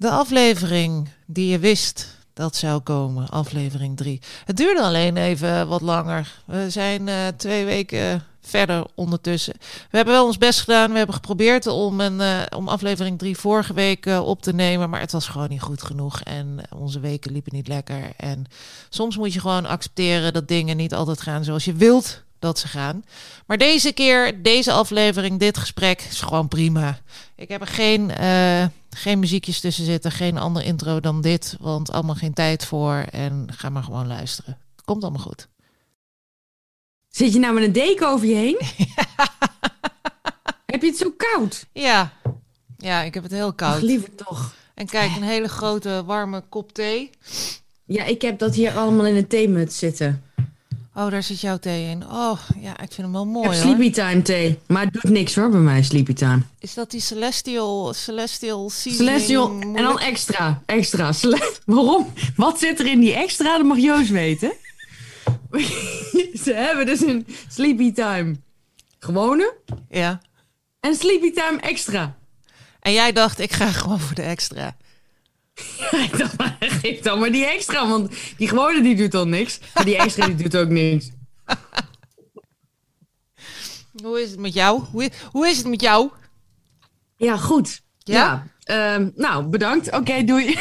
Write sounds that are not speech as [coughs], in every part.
De aflevering die je wist dat zou komen, aflevering 3. Het duurde alleen even wat langer. We zijn uh, twee weken verder ondertussen. We hebben wel ons best gedaan. We hebben geprobeerd om, een, uh, om aflevering 3 vorige week uh, op te nemen. Maar het was gewoon niet goed genoeg. En onze weken liepen niet lekker. En soms moet je gewoon accepteren dat dingen niet altijd gaan zoals je wilt dat ze gaan. Maar deze keer, deze aflevering, dit gesprek is gewoon prima. Ik heb er geen, uh, geen muziekjes tussen zitten, geen andere intro dan dit, want allemaal geen tijd voor. En ga maar gewoon luisteren. Komt allemaal goed. Zit je nou met een deken over je heen? [laughs] heb je het zo koud? Ja. Ja, ik heb het heel koud. Ach, liever toch. En kijk, een hele grote warme kop thee. Ja, ik heb dat hier allemaal in een theemuts zitten. Oh, daar zit jouw thee in. Oh, ja, ik vind hem wel mooi. Ik heb sleepy time thee, maar het doet niks hoor bij mij, sleepy time. Is dat die celestial, celestial Celestial en dan extra, extra. [laughs] Waarom? Wat zit er in die extra? Dat mag Joost weten. [laughs] Ze hebben dus een sleepy time gewone. Ja. En sleepy time extra. En jij dacht, ik ga gewoon voor de extra. Ja, [laughs] ik dacht, maar geef dan maar die extra, want die gewone die doet al niks. Maar die extra die doet ook niks. [laughs] Hoe is het met jou? Hoe, hoe is het met jou? Ja, goed. Ja? ja um, nou, bedankt. Oké, okay, doei. [laughs]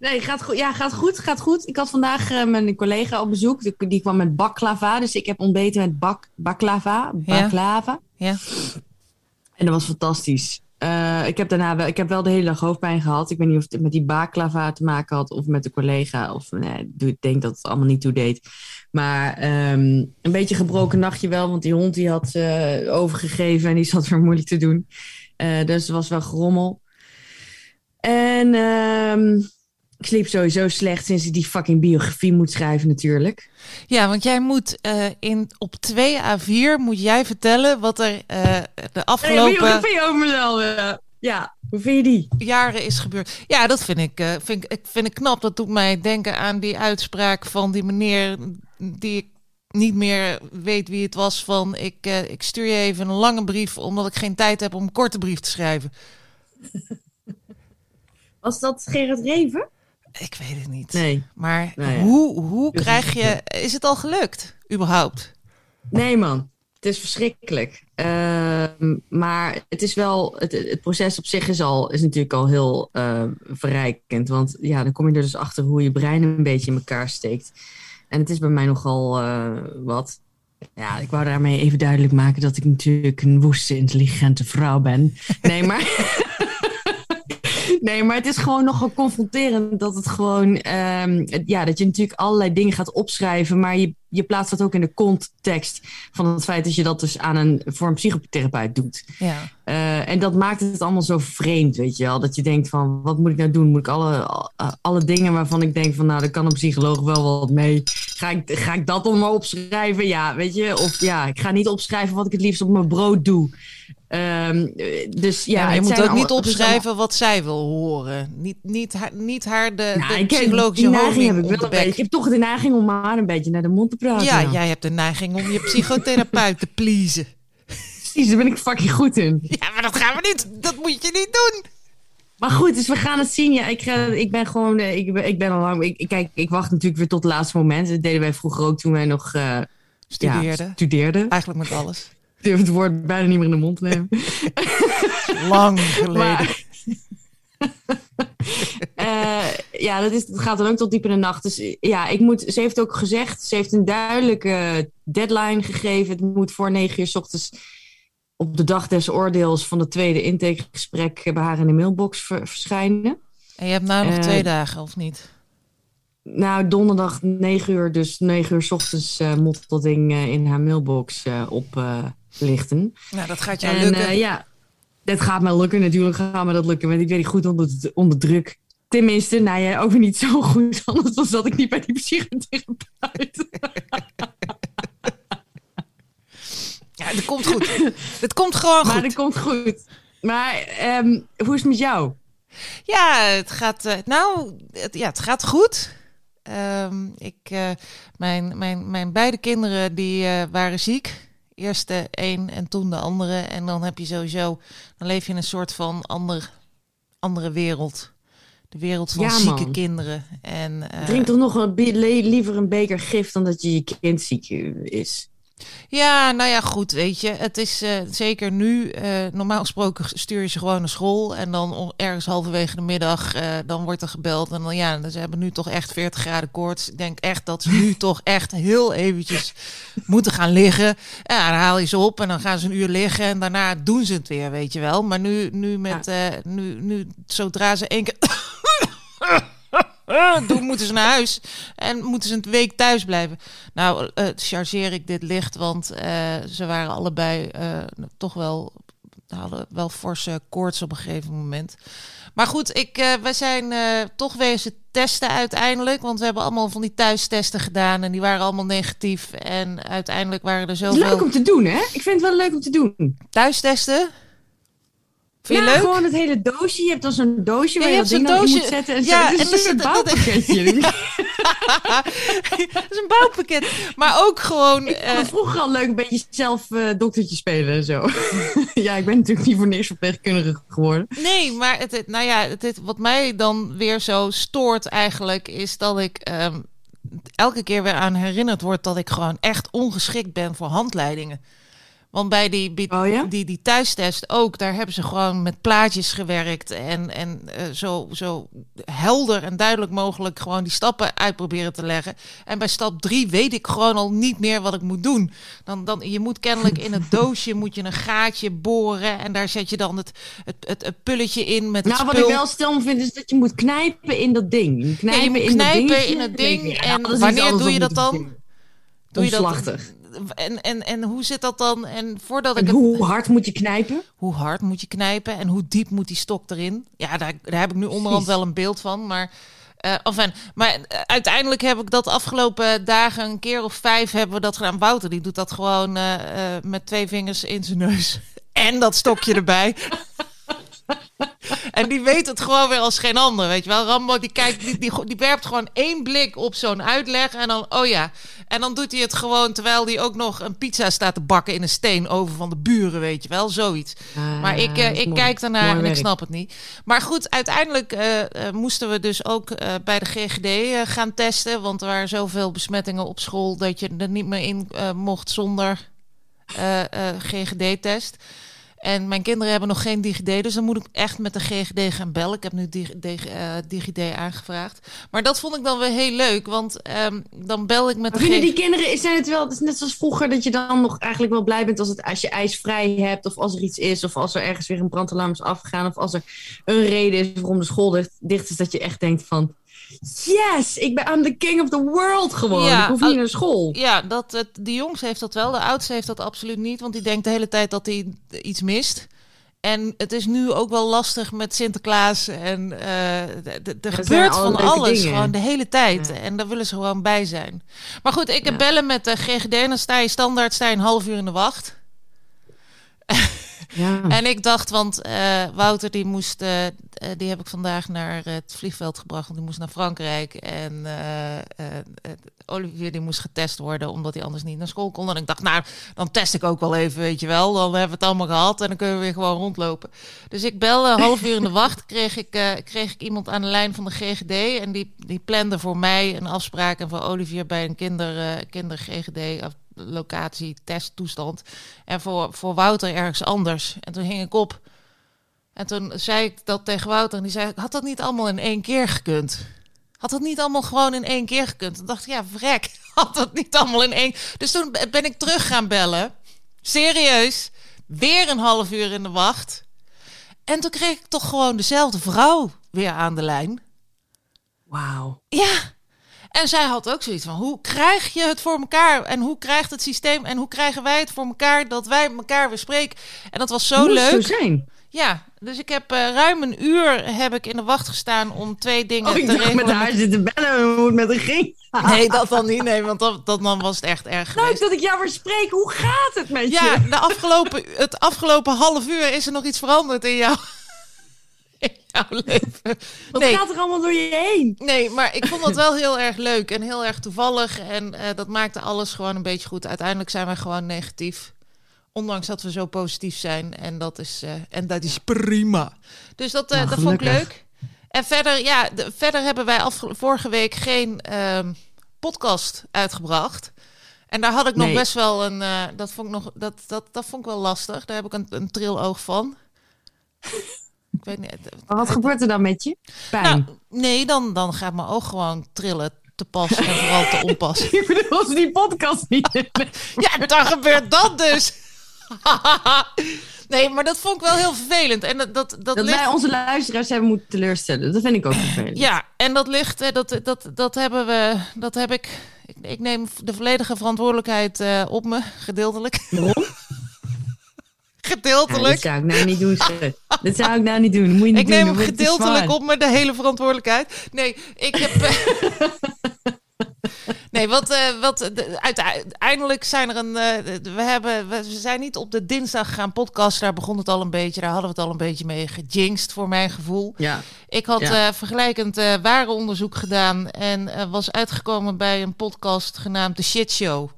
nee, gaat goed. Ja, gaat goed. Gaat goed. Ik had vandaag uh, mijn collega op bezoek. Die, die, kwam met baklava. Dus ik heb ontbeten met bak, baklava. Baklava. Ja. ja. En dat was fantastisch. Uh, ik heb daarna wel, ik heb wel de hele dag hoofdpijn gehad. Ik weet niet of het met die baklava te maken had of met de collega. Of nee, ik denk dat het allemaal niet toe deed. Maar um, een beetje gebroken nachtje wel, want die hond die had uh, overgegeven en die zat weer moeilijk te doen. Uh, dus het was wel gerommel. En um, ik sliep sowieso slecht sinds ik die fucking biografie moet schrijven natuurlijk. Ja, want jij moet uh, in, op 2 A4 moet jij vertellen wat er uh, de afgelopen... Een biografie over mezelf, ja. Hoe vind je die? Jaren is gebeurd. Ja, dat vind ik, uh, vind, ik, vind ik knap. Dat doet mij denken aan die uitspraak van die meneer die ik niet meer weet wie het was van ik, ik stuur je even een lange brief omdat ik geen tijd heb om een korte brief te schrijven. [laughs] Was dat Gerard Reven? Ik weet het niet. Nee. Maar nee, hoe, hoe dus krijg je... Is het al gelukt, überhaupt? Nee, man. Het is verschrikkelijk. Uh, maar het is wel... Het, het, proces op zich is, al, is natuurlijk al heel uh, verrijkend. Want ja, dan kom je er dus achter hoe je brein een beetje in elkaar steekt. En het is bij mij nogal uh, wat. Ja, ik wou daarmee even duidelijk maken dat ik natuurlijk een woeste, intelligente vrouw ben. Nee, maar... [laughs] Nee, maar het is gewoon nogal confronterend dat het gewoon, um, ja, dat je natuurlijk allerlei dingen gaat opschrijven, maar je, je plaatst dat ook in de context van het feit dat je dat dus aan een, voor een psychotherapeut doet. Ja. Uh, en dat maakt het allemaal zo vreemd, weet je wel. Dat je denkt van, wat moet ik nou doen? Moet ik alle, alle dingen waarvan ik denk van, nou, daar kan een psycholoog wel wat mee. Ga ik, ga ik dat dan maar opschrijven? Ja, weet je. Of ja, ik ga niet opschrijven wat ik het liefst op mijn brood doe. Um, dus ja, ja je moet ook niet opschrijven wat zij wil horen. Niet, niet, haar, niet haar de, nou, de ik psychologische heb, neiging heb ik wel een beetje. Ik heb toch de neiging om haar een beetje naar de mond te praten. Ja, nou. jij hebt de neiging om je psychotherapeut te pleasen. Precies, daar ben ik fucking goed in. Ja, maar dat gaan we niet. Dat moet je niet doen. Maar goed, dus we gaan het zien. Ja, ik, ga, ik ben gewoon, eh, ik, ik ben al lang. Ik, kijk, ik wacht natuurlijk weer tot het laatste moment. Dat deden wij vroeger ook toen wij nog uh, studeerden. Ja, studeerden. Eigenlijk met alles durf het woord bijna niet meer in de mond te nemen. Lang [laughs] geleden. Maar, uh, [laughs] ja, dat, is, dat gaat dan ook tot diep in de nacht. Dus ja, ik moet, ze heeft ook gezegd, ze heeft een duidelijke deadline gegeven. Het moet voor negen uur s ochtends op de dag des oordeels van het tweede intakegesprek bij haar in de mailbox verschijnen. En je hebt nou nog uh, twee dagen, of niet? Nou, donderdag 9 uur, dus 9 uur s ochtends uh, moet dat ding uh, in haar mailbox uh, oplichten. Nou, dat gaat jou en, lukken. ja, dat gaat me lukken. Natuurlijk gaat me dat lukken, want ik weet niet goed onder, onder druk. Tenminste, nou jij ook weer niet zo goed, anders dan zat ik niet bij die psychotherapeut. [laughs] ja, dat komt goed. Het komt gewoon goed. Maar dat komt goed. Maar um, hoe is het met jou? Ja, het gaat, nou, het, ja, het gaat goed. Um, ik, uh, mijn, mijn, mijn beide kinderen die uh, waren ziek. Eerst de een en toen de andere. En dan heb je sowieso, dan leef je in een soort van ander, andere wereld. De wereld van Ja, zieke kinderen. En, eh, Drink toch nog een, le- liever een beker gif dan dat je je kind ziek is. Ja, nou ja, goed, weet je. Het is eh, zeker nu, eh, normaal gesproken stuur je ze gewoon naar school. En dan ergens halverwege de middag, eh, dan wordt er gebeld. En dan ja, ze hebben nu toch echt 40 graden koorts. Ik denk echt dat ze nu [laughs] toch echt heel eventjes moeten gaan liggen. Ja, dan haal je ze op en dan gaan ze een uur liggen. En daarna doen ze het weer, weet je wel. Maar nu, nu met, nu, nu, zodra ze één keer... [coughs] [coughs] doen, moeten ze naar huis en moeten ze een week thuis blijven. Nou, eh chargeer ik dit licht, want eh, ze waren allebei eh, toch wel, hadden wel forse koorts op een gegeven moment. Maar goed, ik, we zijn toch wezen testen uiteindelijk, want we hebben allemaal van die thuistesten gedaan en die waren allemaal negatief. En uiteindelijk waren er is leuk zoveel om te doen, hè? Ik vind het wel leuk om te doen. thuistesten. Vind je ja, leuk? gewoon het hele doosje. Je hebt dan zo'n doosje waar je dat ding dan in doosje. moet zetten. En Ja, zo. Het en is dan een bouwpakketje. [laughs] Dat is een bouwpakket. Maar ook gewoon. Ik het vroeger al leuk een beetje zelf eh, doktertje spelen en zo. [laughs] ja, ik ben natuurlijk niet voor niks verpleegkundige geworden. Nee, maar het, het- nou ja, het, het- wat mij dan weer zo stoort eigenlijk is dat ik ehm, elke keer weer aan herinnerd word dat ik gewoon echt ongeschikt ben voor handleidingen. Want bij die, die, Oh ja? die, die thuistest ook, daar hebben ze gewoon met plaatjes gewerkt. En, en eh, zo, zo helder en duidelijk mogelijk gewoon die stappen uitproberen te leggen. En bij stap drie weet ik gewoon al niet meer wat ik moet doen. Dan, dan, je moet kennelijk in het [laughs] doosje moet je een gaatje boren. En daar zet je dan het, het, het, het pulletje in met het Nou, wat ik wel stom vind, is dat je moet knijpen in dat ding. Knijpen Ja, je moet in dat in het ding. ja, en iets wanneer doe je dat dan? Doe je dat? En, en, en hoe zit dat dan? En voordat ik En het, hoe hard moet je knijpen? hoe hard moet je knijpen en hoe diep moet die stok erin? Ja, daar, daar heb ik nu onderhand wel een beeld van. Maar, eh enfin, maar eh, uiteindelijk heb ik dat afgelopen dagen een keer of vijf hebben we dat gedaan. Wouter die doet dat gewoon eh, met twee vingers in zijn neus. [laughs] En dat stokje erbij. En die weet het gewoon weer als geen ander, weet je wel. Rambo die kijkt, die, die, die werpt gewoon één blik op zo'n uitleg en dan, oh ja. En dan doet hij het gewoon terwijl hij ook nog een pizza staat te bakken in een steen over van de buren, weet je wel. Zoiets. Maar ik, eh, ik mooi. kijk daarnaar en ik snap het niet. Maar goed, uiteindelijk eh, eh, moesten we dus ook bij de GGD gaan testen. Want er waren zoveel besmettingen op school dat je er niet meer in mocht zonder GGD-test. En mijn kinderen hebben nog geen DigiD, dus dan moet ik echt met de GGD gaan bellen. Ik heb nu Dig- Dig- eh, DigiD aangevraagd. Maar dat vond ik dan weer heel leuk, want ehm, dan bel ik met de vinden GGD. die kinderen, zijn het wel, het is net zoals vroeger, dat je dan nog eigenlijk wel blij bent als, het, als je ijsvrij hebt, of als er iets is, of als er ergens weer een brandalarm is afgegaan, of als er een reden is waarom de school dicht, dicht is, dat je echt denkt van, yes, ik ben I'm the king of the world gewoon. Ja, ik hoef niet naar school. Ja, dat, het, de jongste heeft dat wel. De oudste heeft dat absoluut niet. Want die denkt de hele tijd dat hij iets mist. En het is nu ook wel lastig met Sinterklaas. En eh, de- de- er gebeurt van alles. Gewoon de hele tijd. En daar willen ze gewoon bij zijn. Maar goed, ik heb bellen met de GGD. En dan sta je standaard sta je een half uur in de wacht. [laughs] En ik dacht, want eh, Wouter die moest, eh, eh, die heb ik vandaag naar het vliegveld gebracht, want die moest naar Frankrijk. En Olivier die moest getest worden, omdat hij anders niet naar school kon. En ik dacht, nou, dan test ik ook wel even, weet je wel. Dan hebben we het allemaal gehad en dan kunnen we weer gewoon rondlopen. Dus ik bel een half uur in de wacht, [laughs] kreeg ik, kreeg ik iemand aan de lijn van de GGD. En die, die plande voor mij een afspraak en voor Olivier bij een kinder, kinder GGD of locatie testtoestand. En voor, voor Wouter ergens anders. En toen hing ik op. En toen zei ik dat tegen Wouter. En die zei, had dat niet allemaal in één keer gekund? Had dat niet allemaal gewoon in één keer gekund? Toen dacht ik, ja, vrek. [laughs] Had dat niet allemaal in één... Dus toen ben ik terug gaan bellen. Serieus. Weer een half uur in de wacht. En toen kreeg ik toch gewoon dezelfde vrouw weer aan de lijn. Wauw. Ja. En zij had ook zoiets van: hoe krijg je het voor elkaar? En hoe krijgt het systeem en hoe krijgen wij het voor elkaar dat wij elkaar weer spreken? En dat was zo Moet leuk. zo zijn. Ja, dus ik heb eh, ruim een uur heb ik in de wacht gestaan om twee dingen Oh, ik te dacht regelen. met haar zitten bellen en hoe het met haar ging. Nee, dat dan niet. Nee, want dat, dat dan was het echt erg Leuk geweest. dat ik jou weer spreek. Hoe gaat het met Ja, je? de afgelopen, het afgelopen half uur is er nog iets veranderd in, jou, in jouw leven. Wat Nee. gaat er allemaal door je heen? Nee, maar ik vond het wel heel erg leuk en heel erg toevallig. En eh, dat maakte alles gewoon een beetje goed. Uiteindelijk zijn wij gewoon negatief. Ondanks dat we zo positief zijn. En dat is, eh, en dat is prima. Dus dat, eh, Nou, dat vond ik leuk. En verder, ja, de- verder hebben wij af, vorige week geen ehm, podcast uitgebracht. En daar had ik nog Nee. best wel een. eh, dat, vond ik nog, dat, dat, dat vond ik wel lastig. Daar heb ik een, een triloog van. Ik weet niet. Maar wat gebeurt er dan met je? Pijn. Nou, nee, dan, dan gaat mijn oog gewoon trillen. Te pas en vooral te [laughs] onpas. ik bedoel, als we die podcast niet. [laughs] Ja, dan gebeurt dat dus. [laughs] nee, maar dat vond ik wel heel vervelend. En dat, dat, dat, Dat ligt... wij onze luisteraars hebben moeten teleurstellen. Dat vind ik ook vervelend. Ja, en dat ligt, dat, dat, dat hebben we, dat heb ik. Ik, ik neem de volledige verantwoordelijkheid eh, op me, gedeeltelijk. Waarom? Ja, dat gedeeltelijk. zou ik nou niet doen. Dat zou ik nou niet doen. Moet je niet ik doen. neem hem gedeeltelijk op me, de hele verantwoordelijkheid. Nee, ik heb. [laughs] eh, nee, wat, eh, wat de- uiteindelijk zijn er een. eh, we, hebben, we zijn niet op de dinsdag gaan podcasten. Daar begon het al een beetje. Daar hadden we het al een beetje mee gejinxed, voor mijn gevoel. Ja. Ik had Ja. vergelijkend eh warenonderzoek gedaan en was uitgekomen bij een podcast genaamd The Shit Show.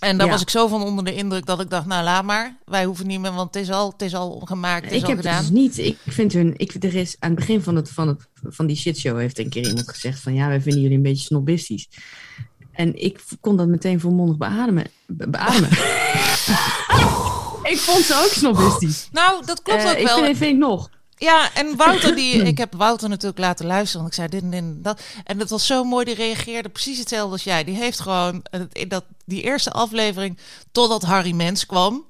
En daar Ja. was ik zo van onder de indruk dat ik dacht, nou laat maar. Wij hoeven niet meer, want het is al, het is al gemaakt, het is Ik al heb het dus niet. Ik vind hun. Ik, er is aan het begin van, het, van, het, van die shitshow heeft een keer iemand gezegd van ja, wij vinden jullie een beetje snobistisch. En ik kon dat meteen volmondig beademen. Be- beademen. [laughs] ik vond ze ook snobistisch. Nou, dat klopt Eh, ook ik wel. vind, vind ik nog. Ja, en Wouter, die, [clears throat] ik heb Wouter natuurlijk laten luisteren. Want ik zei dit en dit en dat. En dat was zo mooi. Die reageerde precies hetzelfde als jij. Die heeft gewoon eh, in dat, die eerste aflevering totdat Harry Mens kwam.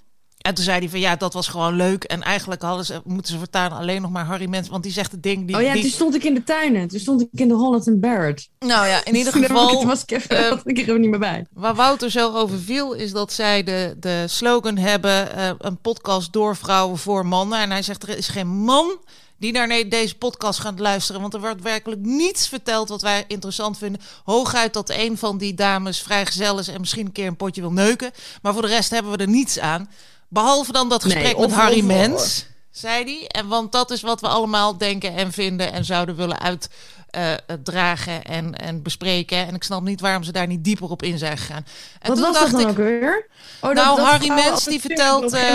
En toen zei hij van ja, dat was gewoon leuk. En eigenlijk hadden ze, moeten ze voortaan alleen nog maar Harry Mens. Want die zegt het ding. Die, Oh ja, die- toen stond ik in de tuinen. Toen stond ik in de Holland and Barrett. nou ja, in ieder [laughs] geval. Was ik even, was [laughs] ik er niet meer bij. Waar Wouter zo over viel, is dat zij de, de slogan hebben: eh, een podcast door vrouwen voor mannen. En hij zegt: er is geen man die naar deze podcast gaat luisteren. Want er wordt werkelijk niets verteld wat wij interessant vinden. Hooguit dat een van die dames vrijgezel is en misschien een keer een potje wil neuken. Maar voor de rest hebben we er niets aan. Behalve dan dat Nee, gesprek of- met Harry Mens, zei hij. En want dat is wat we allemaal denken en vinden en zouden willen uitdragen en, en bespreken. En ik snap niet waarom ze daar niet dieper op in zijn gegaan. En Wat toen was dacht dat dan ik, ook weer? Oh, Nou, Harry Mens die vertelt, eh,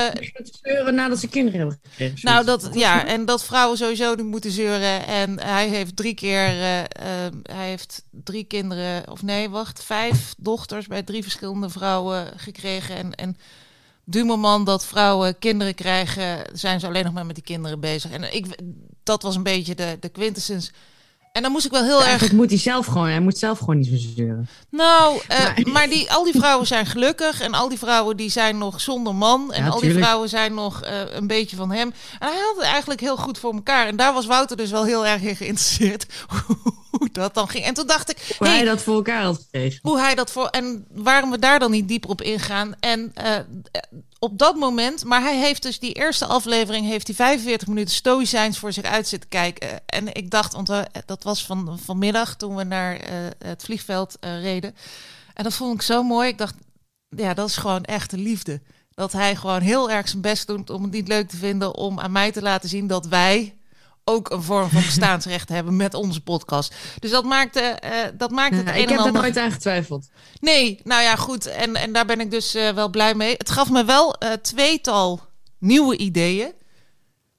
zeuren nadat ze kinderen hebben gekregen. Nou, dat, ja, en dat vrouwen sowieso niet moeten zeuren. En hij heeft drie keer, eh, eh, hij heeft drie kinderen, of nee, wacht, vijf dochters bij drie verschillende vrouwen gekregen. En, en du moment dat vrouwen kinderen krijgen, zijn ze alleen nog maar met die kinderen bezig. En ik, dat was een beetje de, de quintessens. En dan moest ik wel heel erg Eigenlijk moet hij zelf gewoon, hij moet zelf gewoon niet zo zeuren. Nou, eh, Maar- [laughs] maar die, al die vrouwen zijn gelukkig. En al die vrouwen die zijn nog zonder man. En Ja, al die vrouwen zijn nog eh, een beetje van hem. En hij had het eigenlijk heel goed voor elkaar. En daar was Wouter dus wel heel erg in geïnteresseerd. [laughs] hoe dat dan ging. En toen dacht ik, Hoe hey, hij dat voor elkaar had gekregen. hoe hij dat voor. En waarom we daar dan niet dieper op ingaan. En eh, op dat moment. Maar hij heeft dus die eerste aflevering. Heeft hij 45 minuten stoïcijns voor zich uit zitten kijken. En ik dacht, want we- dat was van, vanmiddag toen we naar eh, het vliegveld eh, reden. En dat vond ik zo mooi. Ik dacht, ja, dat is gewoon echte liefde. Dat hij gewoon heel erg zijn best doet om het niet leuk te vinden. Om aan mij te laten zien dat wij ook een vorm van bestaansrecht [laughs] hebben met onze podcast. Dus dat maakte, eh, dat maakte het Ja, een ik heb ander. nooit aan getwijfeld. Nee, nou ja, goed. En, en daar ben ik dus eh, wel blij mee. Het gaf me wel eh, tweetal nieuwe ideeën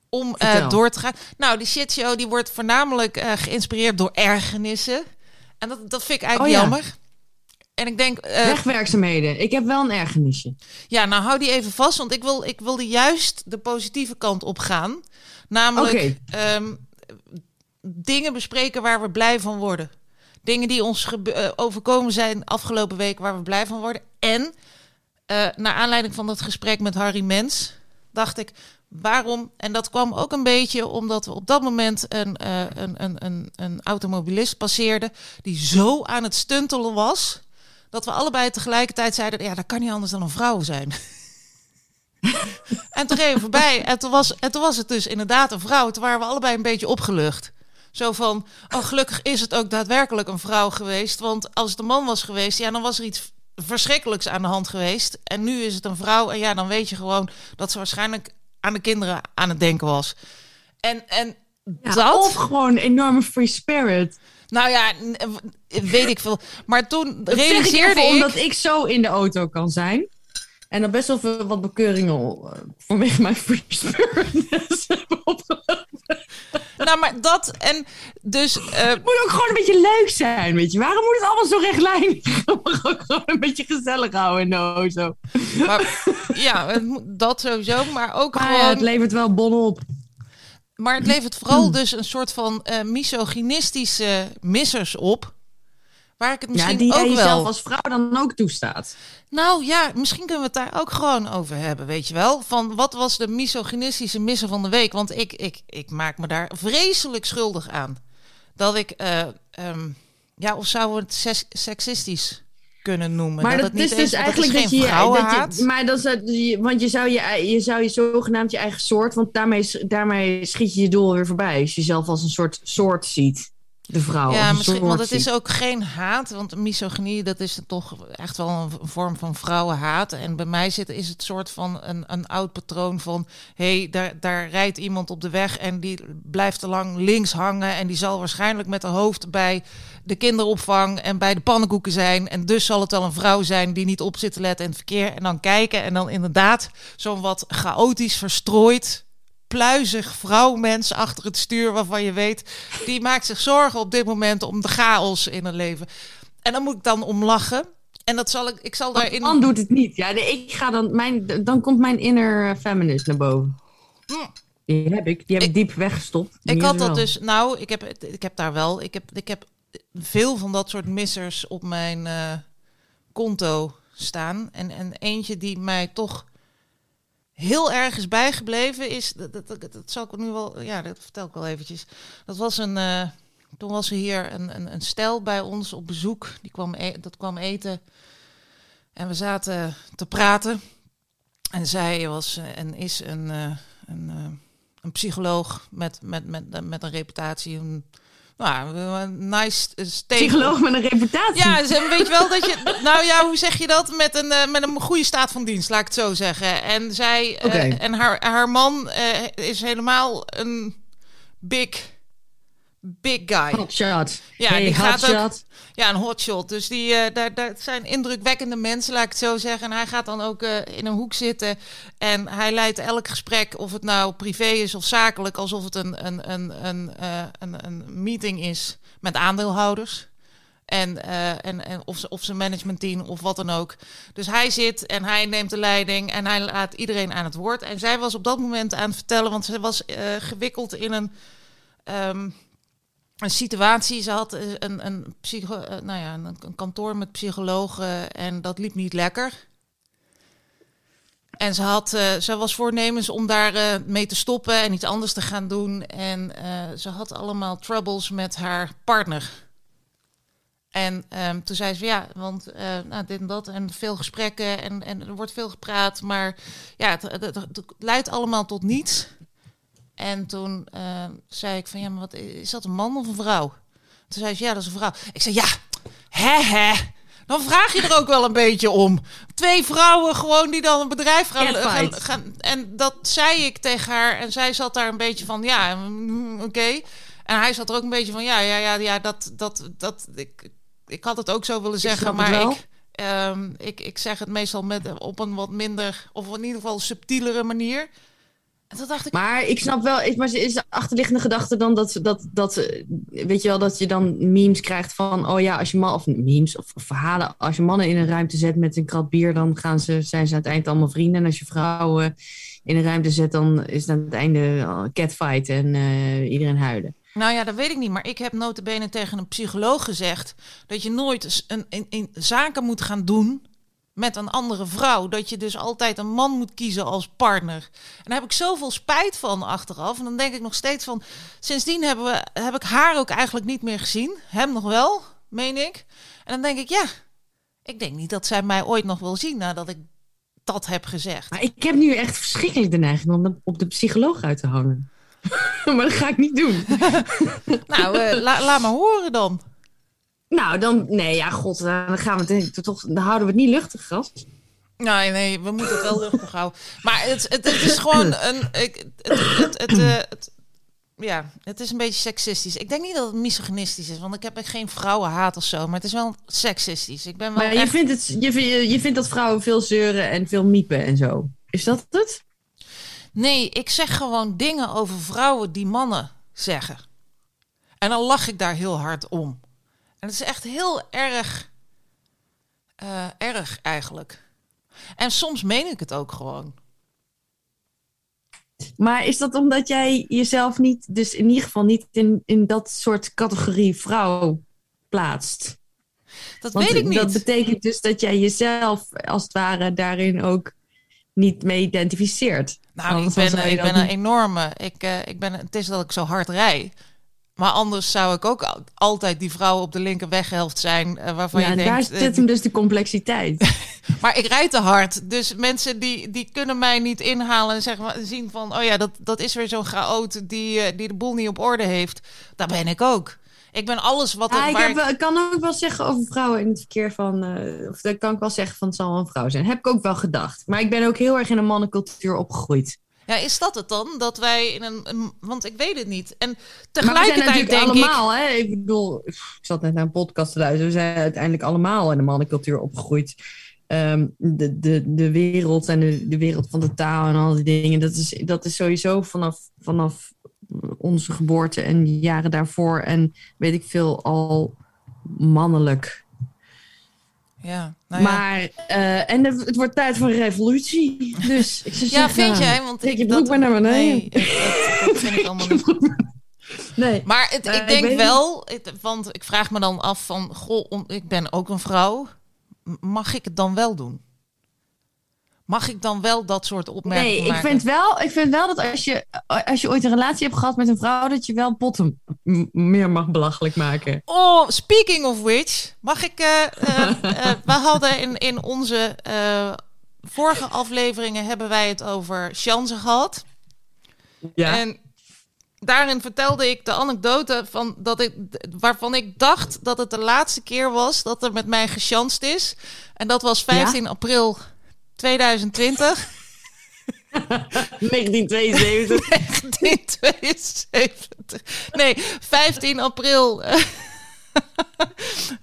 om door te gaan. Nou, die shitshow die wordt voornamelijk geïnspireerd door ergernissen. En dat, dat vind ik eigenlijk Oh ja. jammer. En ik denk, eh, Wegwerkzaamheden. Ik heb wel een ergernisje. ja, nou hou die even vast, want ik wil, ik wilde juist de positieve kant op gaan. Namelijk ehm, dingen bespreken waar we blij van worden. Dingen die ons eh, overkomen zijn afgelopen week waar we blij van worden. En eh, naar aanleiding van dat gesprek met Harry Mens dacht ik, waarom? En dat kwam ook een beetje omdat we op dat moment een, eh, een, een, een, een automobilist passeerden die zo aan het stuntelen was dat we allebei tegelijkertijd zeiden: ja, dat kan niet anders dan een vrouw zijn. [laughs] en toen reden voorbij en toen, was, en toen was het dus inderdaad een vrouw. Toen waren we allebei een beetje opgelucht. Zo van, oh gelukkig is het ook daadwerkelijk een vrouw geweest. Want als het een man was geweest, ja, dan was er iets verschrikkelijks aan de hand geweest. En nu is het een vrouw en ja, dan weet je gewoon dat ze waarschijnlijk aan de kinderen aan het denken was. En, en Ja, dat... Of gewoon een enorme free spirit. Nou ja, weet ik veel. Maar toen Dat realiseerde ik... omdat ik zo in de auto kan zijn. En dan best wel veel wat bekeuringen uh, vanwege mijn free spiritness hebben opgelopen. Nou, maar dat en dus... Uh, het moet ook gewoon een beetje leuk zijn, weet je. Waarom moet het allemaal zo rechtlijnig? [laughs] ook gewoon een beetje gezellig houden no, zo. Maar, ja, dat sowieso, maar ook maar gewoon... het levert wel bonnen op. Maar het levert vooral dus een soort van uh, misogynistische missers op. Waar ik het misschien ja, die ook wel... als vrouw dan ook toestaat. Nou ja, misschien kunnen we het daar ook gewoon over hebben, weet je wel. Van wat was de misogynistische misser van de week? Want ik, ik, ik maak me daar vreselijk schuldig aan. Dat ik, uh, um, ja, of zouden we het seksistisch kunnen noemen? Maar dat, dat, het niet is dus eigenlijk dat, je, dat je, maar dat is, want je zou je, je zou je zogenaamd je eigen soort, want daarmee, daarmee schiet je je doel weer voorbij. Als je jezelf als een soort soort ziet de vrouw. Ja, misschien, want het is ook geen haat. Want misogynie, dat is toch echt wel een vorm van vrouwenhaat. En bij mij zit is het soort van een, een oud patroon van... hé, hey, daar, daar rijdt iemand op de weg en die blijft te lang links hangen... en die zal waarschijnlijk met haar hoofd bij de kinderopvang en bij de pannenkoeken zijn. En dus zal het wel een vrouw zijn die niet op zit te letten in het verkeer. En dan kijken en dan inderdaad zo'n wat chaotisch verstrooid pluizig vrouwmens achter het stuur waarvan je weet, die maakt zich zorgen op dit moment om de chaos in het leven. En dan moet ik dan om lachen. En dat zal ik, ik zal daarin. Dan doet het niet. Ja, nee, ik ga dan, mijn, dan komt mijn inner feminist naar boven. Hm. Die heb ik, die heb ik, diep weggestopt. Ik had dat dus, nou, ik heb, ik heb daar wel, ik heb, ik heb veel van dat soort missers op mijn uh, konto staan. En, en eentje die mij toch heel erg is bijgebleven is, dat, dat, dat, dat zal ik nu wel, ja, dat vertel ik wel eventjes. Dat was een, uh, toen was er hier een, een, een stel bij ons op bezoek, die kwam, e dat kwam eten. En we zaten te praten. En zij was en is een, uh, een, een psycholoog met, met, met, met een reputatie, een, nou, een nice steek. Psycholoog met een reputatie. Ja, weet je wel dat je. [laughs] Nou ja, hoe zeg je dat? Met een, uh, met een goede staat van dienst, laat ik het zo zeggen. En zij okay. uh, en haar, haar man uh, is helemaal een big. Big guy. Hotshot. Ja, hey, die gaat hotshot. ook. Ja, een hotshot. Dus die, uh, daar, daar zijn indrukwekkende mensen, laat ik het zo zeggen. En hij gaat dan ook uh, in een hoek zitten. En hij leidt elk gesprek, of het nou privé is of zakelijk, alsof het een, een, een, een, uh, een, een meeting is met aandeelhouders. En, en, en of, ze, of zijn managementteam of wat dan ook. Dus hij zit en hij neemt de leiding en hij laat iedereen aan het woord. En zij was op dat moment aan het vertellen, want ze was gewikkeld in een. Um, een situatie. Ze had een, een, psycho, nou ja, een, kantoor met psychologen en dat liep niet lekker. En ze, had, uh, ze was voornemens om daar mee te stoppen en iets anders te gaan doen. En ze had allemaal troubles met haar partner. En um, toen zei ze ja, want nou, dit en dat en veel gesprekken en, en er wordt veel gepraat, maar ja, het, het leidt allemaal tot niets. En toen uh, zei ik van, ja, maar wat is dat een man of een vrouw? Toen zei ze, ja, dat is een vrouw. Ik zei, ja, hè, hè. Dan vraag je er ook wel een beetje om. Twee vrouwen gewoon die dan een bedrijf gaan, gaan, gaan, En dat zei ik tegen haar. En zij zat daar een beetje van, ja, mm, oké. Okay. En hij zat er ook een beetje van, ja, ja, ja, ja dat, dat, dat, ik, ik had het ook zo willen zeggen, maar ik, um, ik, ik zeg het meestal met, op een wat minder, of in ieder geval subtielere manier. Dat dacht ik. Maar ik snap wel, maar is de achterliggende gedachte dan dat, dat, dat, weet je wel, dat je dan memes krijgt van, oh ja, als je man, of memes of, of verhalen, als je mannen in een ruimte zet met een krat bier, dan gaan ze, zijn ze aan het eind allemaal vrienden. En als je vrouwen in een ruimte zet, dan is het aan het einde catfight en uh, iedereen huilen. Nou ja, dat weet ik niet. Maar ik heb notabene tegen een psycholoog gezegd dat je nooit een, in zaken moet gaan doen met een andere vrouw. Dat je dus altijd een man moet kiezen als partner. En daar heb ik zoveel spijt van achteraf. En dan denk ik nog steeds van... Sindsdien hebben we, heb ik haar ook eigenlijk niet meer gezien. Hem nog wel, meen ik. En dan denk ik, ja... Ik denk niet dat zij mij ooit nog wil zien nadat ik dat heb gezegd. Maar ik heb nu echt verschrikkelijk de neiging om op de psycholoog uit te hangen. [laughs] maar dat ga ik niet doen. [laughs] nou, uh, la, laat maar horen dan. Nou, dan, nee, ja, god, dan gaan we het toch, dan houden we het niet luchtig, gast. Nee, nee, we moeten het wel luchtig houden. Maar het, het, het is gewoon een. Ik, het, het, het, het, ja, het is een beetje seksistisch. Ik denk niet dat het misogynistisch is, want ik heb echt geen vrouwenhaat of zo. Maar het is wel seksistisch. Ik ben wel Maar je vindt, het, je, vindt- je, je vindt dat vrouwen veel zeuren en veel miepen en zo. Is dat het? Nee, ik zeg gewoon dingen over vrouwen die mannen zeggen. En dan lach ik daar heel hard om. En het is echt heel erg, eh, erg eigenlijk. En soms meen ik het ook gewoon. Maar is dat omdat jij jezelf niet, dus in ieder geval niet in, in dat soort categorie vrouw plaatst? Dat Want weet ik niet. dat betekent dus dat jij jezelf als het ware daarin ook niet mee identificeert. Nou, ik ben, ik ben een enorme. Ik, eh, ik ben, het is dat ik zo hard rij. Maar anders zou ik ook al- altijd die vrouw op de linker weghelft zijn. eh, waarvan Ja, je daar denkt. eh, zit hem dus de complexiteit. [laughs] Maar ik rijd te hard. Dus mensen die, die kunnen mij niet inhalen en zeggen, maar- zien van... oh ja, dat, dat is weer zo'n chaot die, eh, die de boel niet op orde heeft. Daar ben ik ook. Ik ben alles wat... Ja, er ik, heb, ik- kan ook wel zeggen over vrouwen in het verkeer van... of dat kan ik wel zeggen van het zal een vrouw zijn. Heb ik ook wel gedacht. Maar ik ben ook heel erg in een mannencultuur opgegroeid. Ja, is dat het dan? Dat wij in een... een- want ik weet het niet. En Maar we zijn tegelijkertijd natuurlijk denk ik... allemaal, hè? Ik bedoel, ik zat net naar een podcast te luisteren. We zijn uiteindelijk allemaal in de mannencultuur opgegroeid. Ehm, de, de, de wereld en de, de wereld van de taal en al die dingen. Dat is, dat is sowieso vanaf, vanaf onze geboorte en jaren daarvoor. En weet ik veel, al mannelijk. Ja, nou ja. Maar, eh, en het, wordt tijd voor een revolutie. Dus ik zou ja, vind jij? Want ik, je broek maar naar beneden. Nee, dat, vind ik [laughs] allemaal niet. Nee. Maar het, Eh, ik denk wel, het- want ik vraag me dan af van, goh, om- ik ben ook een vrouw. Mag ik het dan wel doen? Mag ik dan wel dat soort opmerkingen Nee, ik maken? vind, wel, ik vind wel dat als je, als je ooit een relatie hebt gehad met een vrouw, dat je wel potten meer mag belachelijk maken. Oh, speaking of which, mag ik... eh, eh, eh, we hadden in, in onze eh, vorige afleveringen hebben wij het over chansen gehad. Ja. En daarin vertelde ik de anekdote van dat ik, waarvan ik dacht dat het de laatste keer was dat er met mij gechanst is. En dat was 15 april 2020. 1972. 1972. Nee, 15 april. [laughs]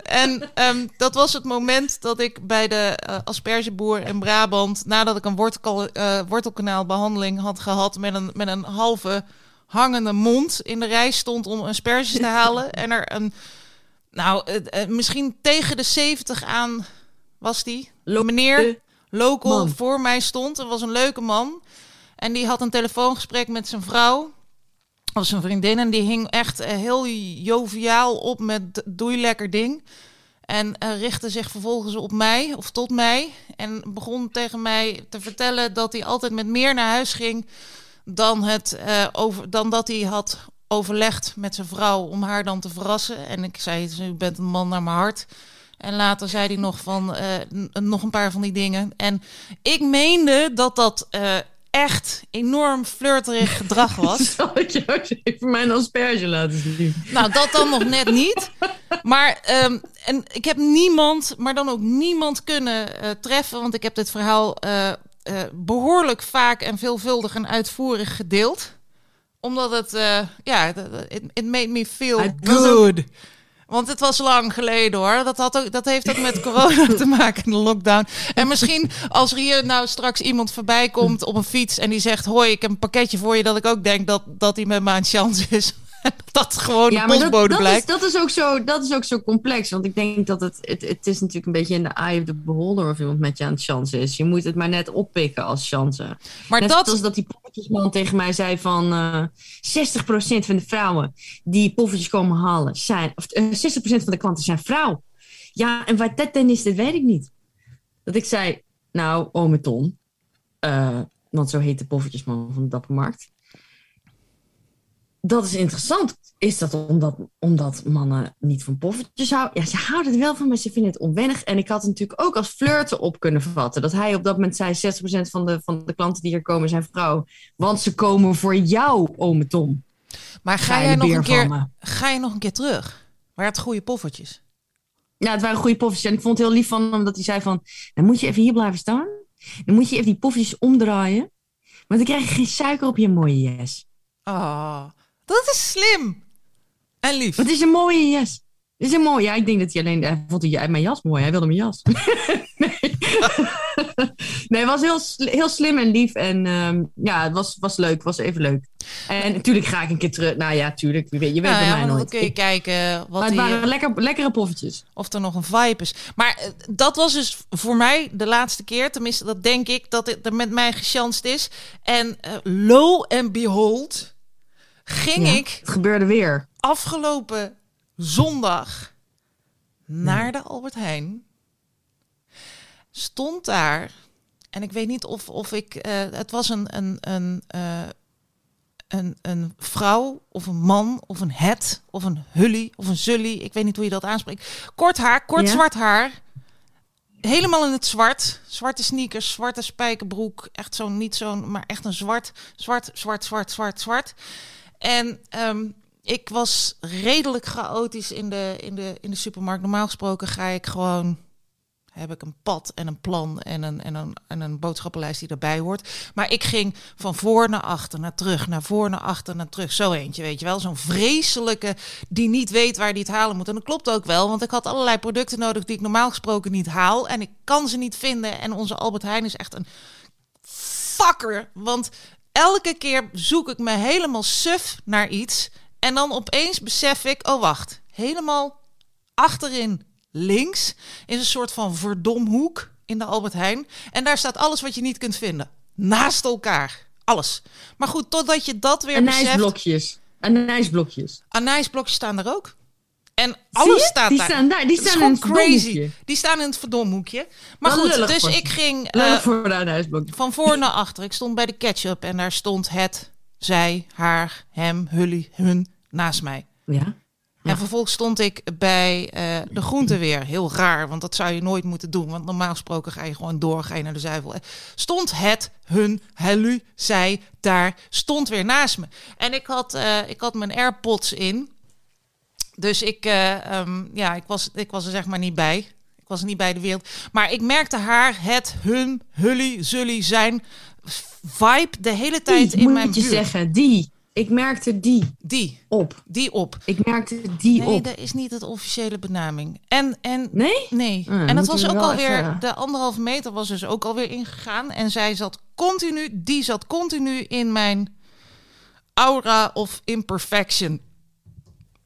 en ehm, dat was het moment dat ik bij de eh, aspergeboer in Brabant, nadat ik een wortel, eh, wortelkanaalbehandeling had gehad met een, met een halve hangende mond, in de rij stond om asperges te halen. En er een, nou, eh, misschien tegen de 70 aan was die. Meneer local man. voor mij stond. Er was een leuke man. En die had een telefoongesprek met zijn vrouw. Of zijn vriendin. En die hing echt eh, heel joviaal op met doei lekker ding. En eh, richtte zich vervolgens op mij of tot mij. En begon tegen mij te vertellen dat hij altijd met meer naar huis ging dan, het, eh, over, dan dat hij had overlegd met zijn vrouw om haar dan te verrassen. En ik zei, u bent een man naar mijn hart. En later zei hij nog van eh, nog een paar van die dingen. En ik meende dat dat eh, echt enorm flirterig [laughs] gedrag was. Zal ik jou even mijn asperge laten zien? Nou, dat dan nog net niet. Maar ehm, en ik heb niemand, maar dan ook niemand kunnen eh, treffen. Want ik heb dit verhaal eh, eh, behoorlijk vaak en veelvuldig en uitvoerig gedeeld. Omdat het, ja, it, it made me feel good. Want het was lang geleden hoor. Dat, had ook, dat heeft ook met corona te maken, de lockdown. En misschien als er hier nou straks iemand voorbij komt op een fiets en die zegt: Hoi, ik heb een pakketje voor je. Dat ik ook denk dat, dat hij met me is. [laughs] dat gewoon Ja, de dat, is, dat, is ook zo, dat is ook zo complex. Want ik denk dat het, het, het is natuurlijk een beetje in de eye of the beholder of iemand met je aan het chansen is. Je moet het maar net oppikken als chansen. Maar Net dat, zoals dat die poffertjesman tegen mij zei van eh 60% van de vrouwen die poffertjes komen halen zijn, of eh, 60% van de klanten zijn vrouw. Ja, en wat dat dan is, dat weet ik niet. Dat ik zei, nou, ome Ton, eh, want zo heet de poffertjesman van de Dappermarkt. Dat is interessant. Is dat omdat, omdat mannen niet van poffertjes houden? Ja, ze houden er wel van, maar ze vinden het onwennig. En ik had het natuurlijk ook als flirten op kunnen vatten. Dat hij op dat moment zei, 60% van de, van de klanten die hier komen zijn vrouw. Want ze komen voor jou, ome Tom. maar ga jij nog een keer, ga je nog een keer terug? Waar het goede poffertjes? Ja, het waren goede poffertjes. En ik vond het heel lief van hem, omdat hij zei van... Dan moet je even hier blijven staan. Dan moet je even die poffertjes omdraaien. Want dan krijg je geen suiker op je mooie jes. Ah, Dat is slim. En lief. Wat is een mooie jas. Dit is een mooie. Ja, ik denk dat hij alleen hij vond hij mijn jas mooi. Hij wilde mijn jas. [laughs] nee. [laughs] nee, het was heel, heel slim en lief. En ehm, ja, het was, was leuk. Het was even leuk. En natuurlijk ga ik een keer terug. Nou ja, tuurlijk. Je weet, je weet Nou bij ja, mij maar dan nooit. kun je Ik- kijken wat maar het die, waren lekker, lekkere poffertjes. of er nog een vibe is. Maar eh, dat was dus voor mij de laatste keer. Tenminste, dat denk ik dat het er met mij gechanst is. En eh, lo and behold ging Ja, ik Het gebeurde weer. afgelopen zondag naar de Albert Heijn. Stond daar. En ik weet niet of, of ik. eh, het was een, een, een, eh, een, een vrouw of een man of een het of een hully of een zully. Ik weet niet hoe je dat aanspreekt. Kort haar, kort Ja? zwart haar. Helemaal in het zwart. Zwarte sneakers, zwarte spijkerbroek. Echt zo'n, niet zo'n, maar echt een zwart, zwart, zwart, zwart, zwart, zwart. En ehm, ik was redelijk chaotisch in de, in, de, in de supermarkt. Normaal gesproken ga ik gewoon. Heb ik een pad en een plan en een, en, een, en een boodschappenlijst die erbij hoort. Maar ik ging van voor naar achter, naar terug, naar voor, naar achter, naar terug. Zo eentje, weet je wel. Zo'n vreselijke die niet weet waar die het halen moet. En dat klopt ook wel, want ik had allerlei producten nodig die ik normaal gesproken niet haal. En ik kan ze niet vinden. En onze Albert Heijn is echt een fucker. Want elke keer zoek ik me helemaal suf naar iets. En dan opeens besef ik, oh wacht, helemaal achterin links is een soort van verdomhoek in de Albert Heijn. En daar staat alles wat je niet kunt vinden. Naast elkaar. Alles. Maar goed, totdat je dat weer beseft. Anijsblokjes. Anijsblokjes. Anijsblokjes staan er ook. En alles staat die daar. Staan daar. Die staan in crazy. Die staan in het verdomhoekje. Maar goed, dus ik ging Lullig voor van voor naar achter. Ik stond bij de ketchup en daar stond het, zij, haar, hem, hully, hun naast mij. Ja. En vervolgens stond ik bij eh, de groente weer. Heel raar, want dat zou je nooit moeten doen. Want normaal gesproken ga je gewoon door, ga je naar de zuivel. Stond het, hun, helu, zij, daar, stond weer naast me. En ik had, eh, ik had mijn AirPods in. Dus ik, eh, ehm, ja, ik, was, ik was er zeg maar niet bij. Ik was er niet bij de wereld. Maar ik merkte haar, het, hun, hully, zully, zijn vibe de hele tijd Die, in moet mijn je buurt. zeggen. Die. Ik merkte die Die, op. die op. Ik merkte die Nee, op. dat is niet het officiële benaming. En, en Nee? nee. dan en dat was ook alweer, even- de anderhalve meter was dus ook alweer ingegaan. En zij zat continu, die zat continu in mijn aura of imperfection.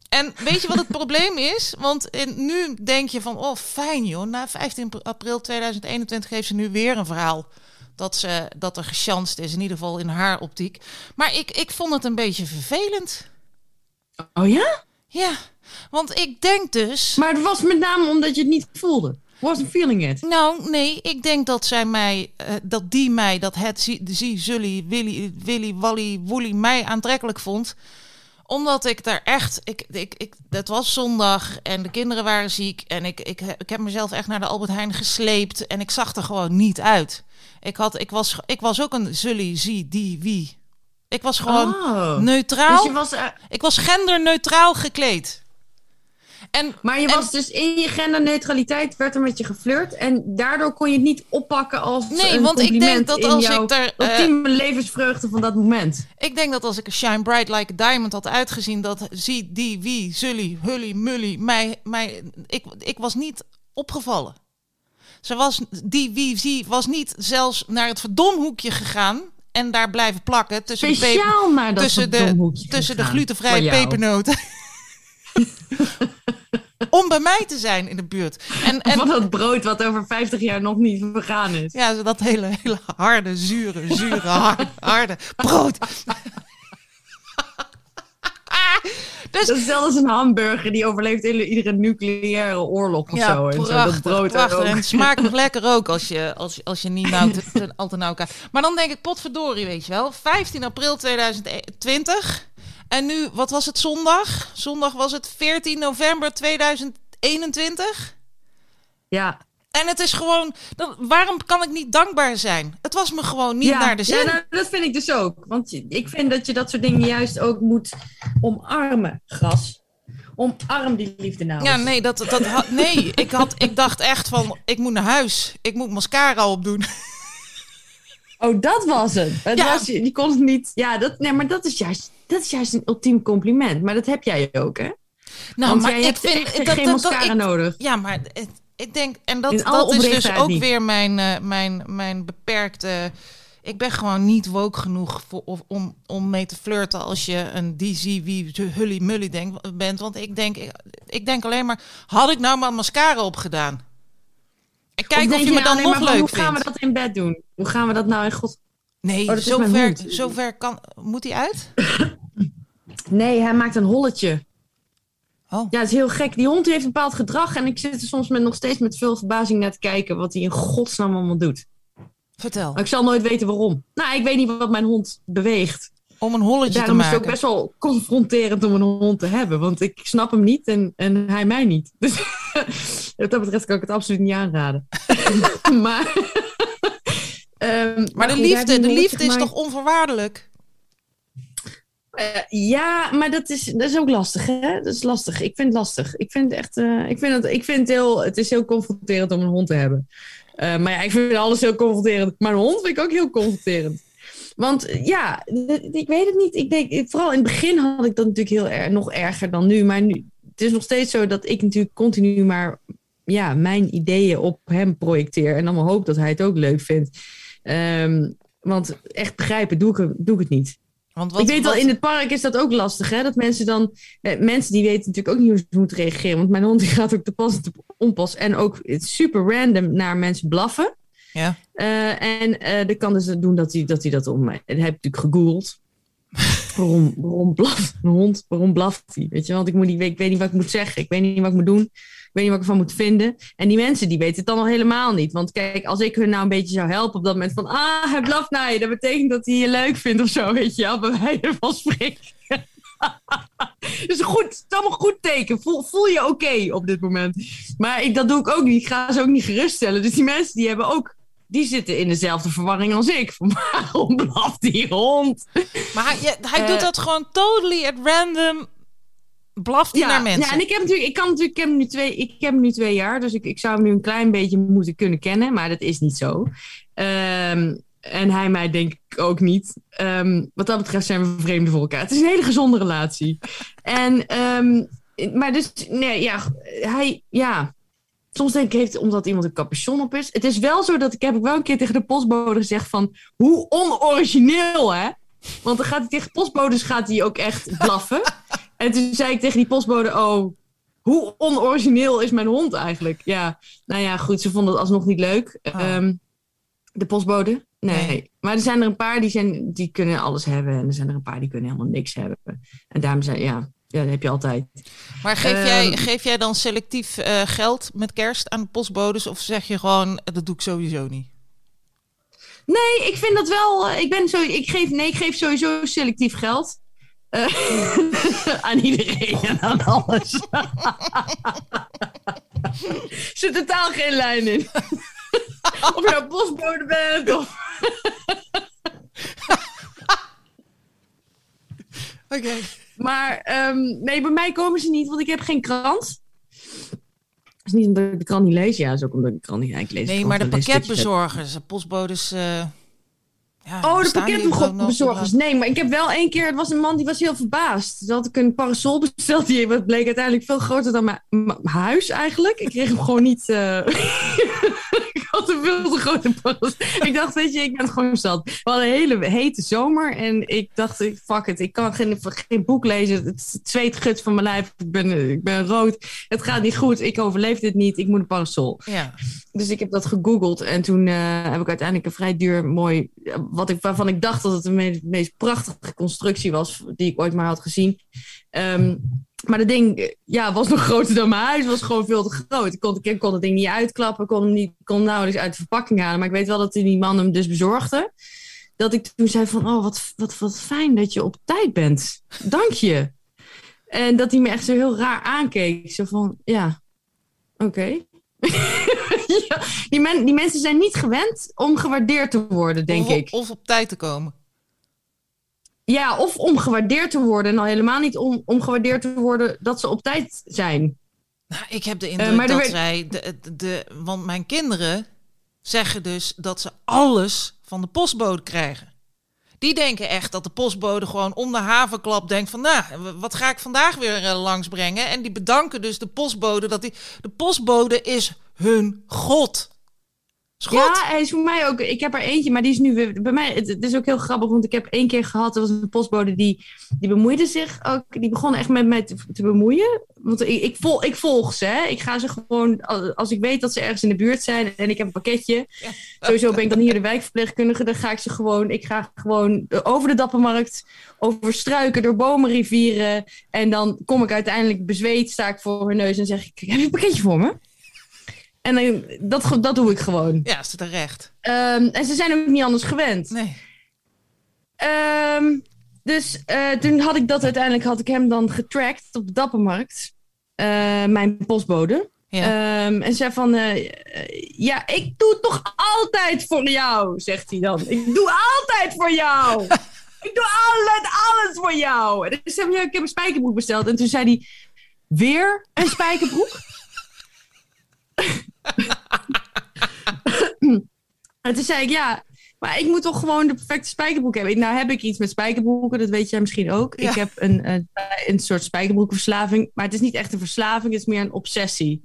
En weet je wat het [laughs] probleem is? Want in, nu denk je van, oh fijn joh, na 15 april 2021 geeft ze nu weer een verhaal. Dat, ze, dat er gechanst is, in ieder geval in haar optiek. Maar ik, ik vond het een beetje vervelend. Oh ja? Ja, want ik denk dus... Maar het was met name omdat je het niet voelde. Wasn't feeling it. Nou, nee, ik denk dat zij mij, eh, dat die mij, dat het zie, zie Zully, Willy, Willy, Wally, Woolly mij aantrekkelijk vond. Omdat ik daar echt, ik, ik, ik, het was zondag en de kinderen waren ziek. En ik, ik, ik heb mezelf echt naar de Albert Heijn gesleept. En ik zag er gewoon niet uit. Ik, had, ik, was, ik was ook een Zully, zie, die, wie. Ik was gewoon Oh. neutraal. Dus je was, eh, Ik was genderneutraal gekleed. En, maar je en- was dus in je genderneutraliteit, werd er met je geflirt. En daardoor kon je het niet oppakken als Nee, een want ik denk dat in als jouw ik er, eh, ultieme levensvreugde van dat moment. Ik denk dat als ik er Shine Bright Like a Diamond had uitgezien, dat zie, die, wie, zully, hully, mully, mij, mij, ik, ik was niet opgevallen. Ze was, die, wie, zie, was niet zelfs naar het verdomhoekje gegaan en daar blijven plakken tussen de, peper, Speciaal naar dat tussen de, tussen de glutenvrije pepernoten. Om bij mij te zijn in de buurt. En, en Van dat brood wat over 50 jaar nog niet vergaan is. ja, dat hele, hele harde, zure, zure, harde, harde brood. dus Dat is zelfs een hamburger die overleeft hele- iedere nucleaire oorlog of zo. En zo. Dat brood prachtig. ook. En het [laughs] smaakt nog lekker ook als je, als, als je niet nou te, te- al te nauw elkaar. Maar dan denk ik, potverdorie, weet je wel. 15 april 2020. En nu, wat was het zondag? Zondag was het 14 november 2021. Ja. En het is gewoon, dan, waarom kan ik niet dankbaar zijn? Het was me gewoon niet ja. naar de zin. Ja, nou, dat vind ik dus ook. Want ik vind dat je dat soort dingen juist ook moet omarmen, gras. Omarm die liefde nou Ja, nee, dat, dat had, nee ik, had, ik dacht echt van, ik moet naar huis. Ik moet mascara opdoen. [laughs] Oh, dat was het. het Ja. was, die kon het niet. Ja, dat, nee, maar dat is, juist, dat is juist een ultiem compliment. Maar dat heb jij ook, hè? Nou, Want maar jij ik hebt vind echt dat, geen dat, dat- mascara ik- nodig. Ja, maar het, ik denk, en dat, dat is dus ook niet. weer mijn, eh, mijn, mijn beperkte. Ik ben gewoon niet woke genoeg voor, of, om, om mee te flirten als je een DC wie hully mully denk, bent. Want ik denk, ik, ik denk alleen maar, had ik nou maar mascara opgedaan? En kijk of, je me dan nog leuk Hoe gaan we vindt. dat in bed doen? Hoe gaan we dat nou in god... Nee, Oh, zover, hond. zover kan. Moet hij uit? [laughs] Nee, hij maakt een holletje. Oh. Ja, het is heel gek. Die hond heeft een bepaald gedrag. En ik zit er soms met, nog steeds met veel verbazing naar te kijken wat hij in godsnaam allemaal doet. Vertel. Maar ik zal nooit weten waarom. Nou, ik weet niet wat mijn hond beweegt. Om een holletje te Daarom is het maken. ook best wel confronterend om een hond te hebben. Want ik snap hem niet en, en hij mij niet. [laughs] Dus wat dat betreft kan ik het absoluut niet aanraden. [laughs] maar [laughs] ehm, Maar de liefde, de liefde is toch onvoorwaardelijk? Eh, ja, maar dat is, dat is ook lastig, hè? Dat is lastig. Ik vind het lastig. Ik vind het echt, eh, ik vind het, ik vind het heel, het is heel confronterend om een hond te hebben. Eh, maar ja, ik vind alles heel confronterend. Maar een hond vind ik ook heel confronterend. Want ja, ik weet het niet. Ik denk, vooral in het begin had ik dat natuurlijk heel erg, nog erger dan nu. Maar nu, het is nog steeds zo dat ik natuurlijk continu maar ja, mijn ideeën op hem projecteer. En dan hoop dat hij het ook leuk vindt. Ehm, want echt begrijpen doe ik, doe ik het niet Want wat, ik weet wel, wat- in het park is dat ook lastig, hè? Dat mensen dan... Eh, mensen die weten natuurlijk ook niet hoe ze moeten reageren. Want mijn hond die gaat ook te pas en te onpas. En ook super random naar mensen blaffen. Ja. Eh, en dat kan dus doen dat hij dat, hij dat om... En heb ik natuurlijk gegoogeld. waarom, waarom blaft een hond? Waarom blaft hij? Weet je, want ik, moet niet, ik weet niet wat ik moet zeggen. Ik weet niet wat ik moet doen. Ik weet niet wat ik ervan moet vinden. En die mensen die weten het dan al helemaal niet. Want kijk, als ik hun nou een beetje zou helpen op dat moment van... Ah, hij blaft naar je. Dat betekent dat hij je leuk vindt of zo, weet je wel. Bij wijze van spreken. [laughs] dus goed, het is allemaal goed teken. Voel, voel je oké op dit moment. Maar ik, dat doe ik ook niet. Ik ga ze ook niet geruststellen. Dus die mensen die hebben ook... Die zitten in dezelfde verwarring als ik. [laughs] Waarom blaft die hond? Maar hij, ja, hij Eh, doet dat gewoon totally at random. Blaft hij naar mensen. Ja, en ik heb natuurlijk, ik kan natuurlijk, ik heb hem nu twee, ik heb hem nu twee jaar, dus ik, ik zou hem nu een klein beetje moeten kunnen kennen, maar dat is niet zo. Ehm, en hij mij denk ik ook niet. Ehm, wat dat betreft zijn we vreemden voor elkaar. Het is een hele gezonde relatie. en, ehm, maar dus, nee, ja, hij, ja. Soms denk ik, heeft omdat iemand een capuchon op is. Het is wel zo dat ik heb ook wel een keer tegen de postbode gezegd van, hoe onorigineel, hè? Want dan gaat hij tegen postbodes gaat hij ook echt blaffen. En toen zei ik tegen die postbode, oh, hoe onorigineel is mijn hond eigenlijk? Ja, nou ja, goed, ze vonden het alsnog niet leuk. Oh. Ehm, de postbode? Nee. Nee. Maar er zijn er een paar die, zijn, die kunnen alles hebben. En er zijn er een paar die kunnen helemaal niks hebben. En daarom zei ja, ja dat heb je altijd. Maar geef, jij, Ehm, geef jij dan selectief eh, geld met kerst aan de postbodes? Of zeg je gewoon, dat doe ik sowieso niet? Nee, ik vind dat wel. eh, Ik ben zo. Ik geef, nee, ik geef sowieso selectief geld. Eh, [laughs] aan iedereen en aan alles. Er [laughs] zit totaal geen lijn in. [laughs] of je nou postbode bent of. Oké. Maar ehm, nee, bij mij komen ze niet, want ik heb geen krant. Dat is niet omdat ik de krant niet lees. Ja, dat is ook omdat ik de krant niet eigenlijk lees. Nee, maar de pakketbezorgers, de postbodes... eh, ja, Oh, de pakketbezorgers. Nee, maar ik heb wel één keer... Het was een man die was heel verbaasd. Had ik een parasol besteld. Die bleek uiteindelijk veel groter dan mijn, mijn huis eigenlijk. Ik kreeg hem gewoon niet... eh, [laughs] had een veel te grote. Ik dacht, weet je, ik ben het gewoon zat. We hadden een hele hete zomer. En ik dacht, ik- fuck it. Ik kan geen, geen boek lezen. Het zweet gut van mijn lijf. Ik ben, ik ben rood. Het gaat niet goed. Ik overleef dit niet. Ik moet een parasol. Ja. Dus ik heb dat gegoogeld en toen eh, heb ik uiteindelijk een vrij duur, mooi, wat ik, waarvan ik dacht dat het de me- meest prachtige constructie was die ik ooit maar had gezien. Ehm, maar dat ding ja, was nog [laughs] groter dan mijn huis, was gewoon veel te groot. Ik kon, ik kon het ding niet uitklappen, kon niet, kon nauwelijks uit de verpakking halen. Maar ik weet wel dat die man hem dus bezorgde. Dat ik toen zei van, oh wat, wat, wat fijn dat je op tijd bent. Dank je. En dat hij me echt zo heel raar aankeek. Zo van, ja, oké. [laughs] ja, die, men, die mensen zijn niet gewend om gewaardeerd te worden, denk of, ik. Of op tijd te komen. Ja, of om gewaardeerd te worden. En al helemaal niet om, om gewaardeerd te worden dat ze op tijd zijn. Nou, ik heb de indruk Eh, er dat werd- zij... De, de, de- want mijn kinderen zeggen dus dat ze alles van de postbode krijgen. Die denken echt dat de postbode gewoon om de havenklap denkt van... nou, wat ga ik vandaag weer uh, langsbrengen? En die bedanken dus de postbode dat die... De postbode is hun god. Ja, hij is voor mij ook. Ik heb er eentje, maar die is nu weer. Bij mij, het, is ook heel grappig, want ik heb één keer gehad. Er was een postbode die, die bemoeide zich ook. Die begon echt met mij te, te bemoeien. Want ik, ik, vol, ik volg ze. Hè. Ik ga ze gewoon. Als ik weet dat ze ergens in de buurt zijn en ik heb een pakketje. Sowieso ben ik dan hier de wijkverpleegkundige. Dan ga ik ze gewoon. Ik ga gewoon over de Dappermarkt. Over struiken, door bomen, rivieren. En dan kom ik uiteindelijk bezweet, sta ik voor hun neus en zeg ik: Heb je een pakketje voor me? En dan, dat, dat doe ik gewoon. Ja, is terecht. Um, en ze zijn ook niet anders gewend. Nee. Um, dus uh, toen had ik dat uiteindelijk, had ik hem dan getracked op de Dappermarkt. Uh, mijn postbode. Ja. Um, en zei van, uh, ja, ik doe het toch altijd voor jou, zegt hij dan. Ik doe altijd voor jou. [laughs] ik doe altijd alles voor jou. En dus heb ik heb een spijkerbroek besteld. En toen zei hij, weer een spijkerbroek? [laughs] [laughs] en toen zei ik, ja, maar ik moet toch gewoon de perfecte spijkerbroek hebben. Nou heb ik iets met spijkerbroeken, dat weet jij misschien ook. Ik heb een, een, een soort spijkerbroekenverslaving. Maar het is niet echt een verslaving, het is meer een obsessie.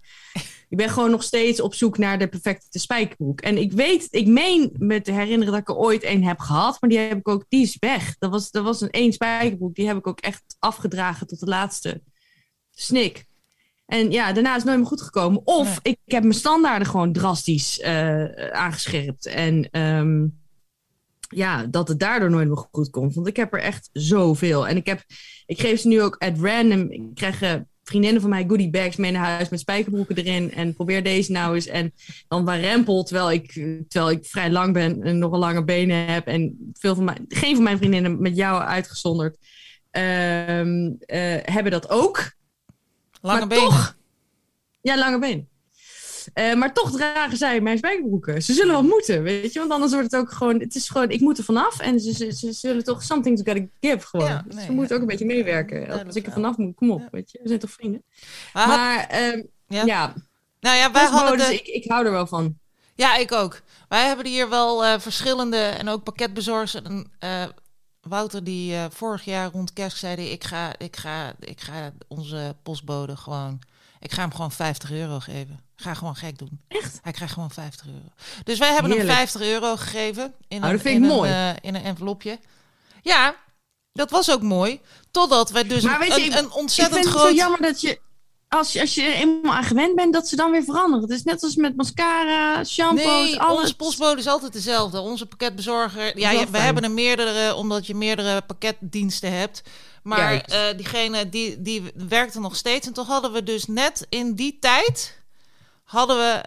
Ik ben gewoon nog steeds op zoek naar de perfecte spijkerbroek. En ik weet, ik meen me te herinneren dat ik er ooit een heb gehad. Maar die heb ik ook, die is weg. Dat was, dat was een één spijkerbroek. Die heb ik ook echt afgedragen tot de laatste snik. En ja, daarna is het nooit meer goed gekomen. Of ik, heb mijn standaarden gewoon drastisch uh, aangescherpt. En ehm, ja, dat het daardoor nooit meer goed komt. Want ik heb er echt zoveel. En ik, heb, ik geef ze nu ook at random. Ik krijg uh, vriendinnen van mij goodie bags mee naar huis met spijkerbroeken erin. En probeer deze nou eens. En dan warempel, terwijl ik, terwijl ik vrij lang ben en nog een lange benen heb. En veel van mijn, geen van mijn vriendinnen, met jou uitgezonderd, uh, hebben dat ook. Lange benen. Toch, ja, lange benen. Uh, maar toch dragen zij mijn spijkerbroeken. Ze zullen wel moeten, weet je. Want anders wordt het ook gewoon... Het is gewoon, ik moet er vanaf. En ze, ze, ze zullen toch something to gotta give gewoon. Ja, dus nee, ze moeten ook een beetje meewerken. Als ik er vanaf moet, kom op, weet je. We zijn toch vrienden. Ah, maar, uh, ja. Nou ja, wij hadden de... ik, ik hou er wel van. Ja, ik ook. Wij hebben hier wel uh, verschillende en ook pakketbezorgers. En, uh, Wouter die uh, vorig jaar rond kerst zei, ik ga, ik, ga, ik ga onze postbode gewoon, ik ga hem gewoon 50 euro geven. Ik ga gewoon gek doen. Echt? Hij krijgt gewoon 50 euro. Dus wij hebben Heerlijk. hem 50 euro gegeven in, oh, een, in, een, uh, in een envelopje. Ja, dat was ook mooi. Totdat wij dus maar een, je, een ontzettend ik vind groot... Het zo jammer dat je als je, als je er eenmaal aan gewend bent, dat ze dan weer veranderen. Het is net als met mascara, shampoos, nee, alles. onze postbode is altijd dezelfde. Onze pakketbezorger, ja, je, we hebben er meerdere, omdat je meerdere pakketdiensten hebt. Maar uh, diegene die, die werkte nog steeds. En toch hadden we dus net in die tijd, hadden we...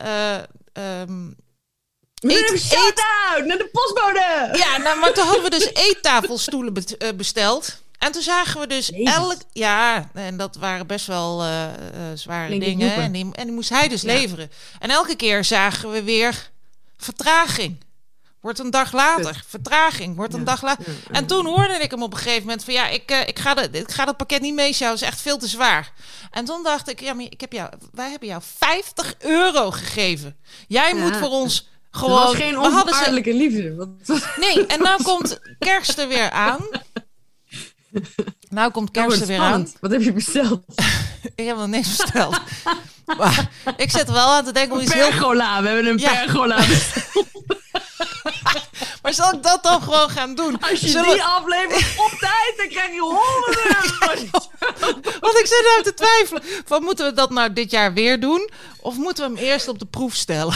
Uh, um, Eet, shout-out naar de postbode! Ja, nou, maar toen hadden we dus eettafelstoelen besteld. En toen zagen we dus elk... Ja, en dat waren best wel uh, uh, zware dingen. En die, en die moest hij dus ja. leveren. En elke keer zagen we weer vertraging. Wordt een dag later. Vertraging. Wordt een ja. dag later. En toen hoorde ik hem op een gegeven moment van... Ja, ik, uh, ik, ga, de, ik ga dat pakket niet meesjouwen. Het is echt veel te zwaar. En toen dacht ik... Ja, maar ik heb jou, wij hebben jou 50 euro gegeven. Jij moet voor ons... Gewoon, dat was geen onvaarlijke ze... liefde. Wat... Nee, en nou komt kerst er weer aan. [laughs] Nou komt kerst er weer aan. Wat heb je besteld? [laughs] ik heb nog niks besteld. [laughs] maar ik zit er wel aan te denken om iets pergola. Heel... We hebben een ja. pergola besteld. maar zal ik dat dan gewoon gaan doen? Als je Zullen... die aflevert op tijd, dan krijg je honderden. Want ik zit nou te twijfelen. Van, moeten we dat nou dit jaar weer doen? Of moeten we hem eerst op de proef stellen?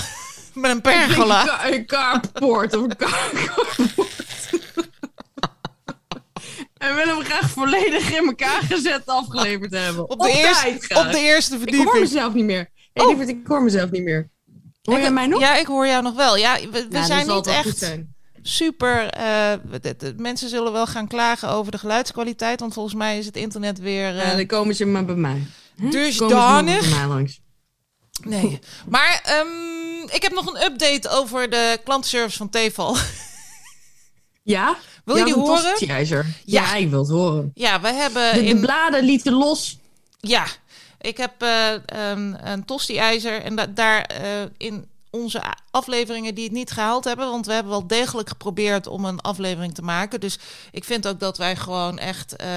Met een pergola. Een carport of een carport. En willen we graag volledig in elkaar gezet afgeleverd hebben. Op de, op eerste, op de eerste verdieping. Ik hoor mezelf niet meer. Hey, oh. lieverd, ik hoor mezelf niet meer. Hoor ik, jij mij nog? Ja, ik hoor jou nog wel. Ja, we, we ja, zijn niet echt super... Uh, de, de, mensen zullen wel gaan klagen over de geluidskwaliteit. Want volgens mij is het internet weer... Uh, ja, dan komen ze maar bij mij. Bij mij langs. Nee. Maar um, ik heb nog een update over de klantenservice van Tefal. Ja? Wil je die horen? Ja. ja, ik wil het horen. Ja, we hebben... De, de in... bladen lieten los. Ja, ik heb uh, um, een tosti-ijzer en da daar uh, in onze afleveringen die het niet gehaald hebben. Want we hebben wel degelijk geprobeerd om een aflevering te maken. Dus ik vind ook dat wij gewoon echt uh,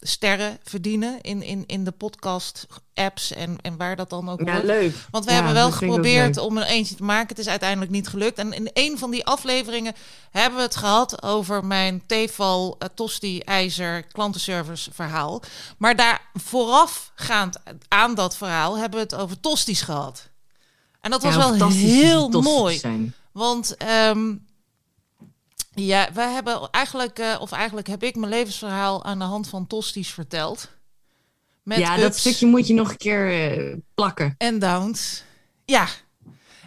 sterren verdienen in, in, in de podcast apps en, en waar dat dan ook ja, leuk. Want we Ja, hebben wel geprobeerd om er eentje te maken. Het is uiteindelijk niet gelukt. En in een van die afleveringen hebben we het gehad over mijn Tefal uh, Tosti IJzer klantenservice verhaal. Maar daar voorafgaand aan dat verhaal hebben we het over tosties gehad. En dat was Ja, wel heel tosti's mooi. Zijn. Want ehm, ja, wij hebben eigenlijk, eh, of eigenlijk heb ik mijn levensverhaal aan de hand van tosties verteld. Met ja, dat stukje moet je nog een keer eh, plakken. en downs. Ja.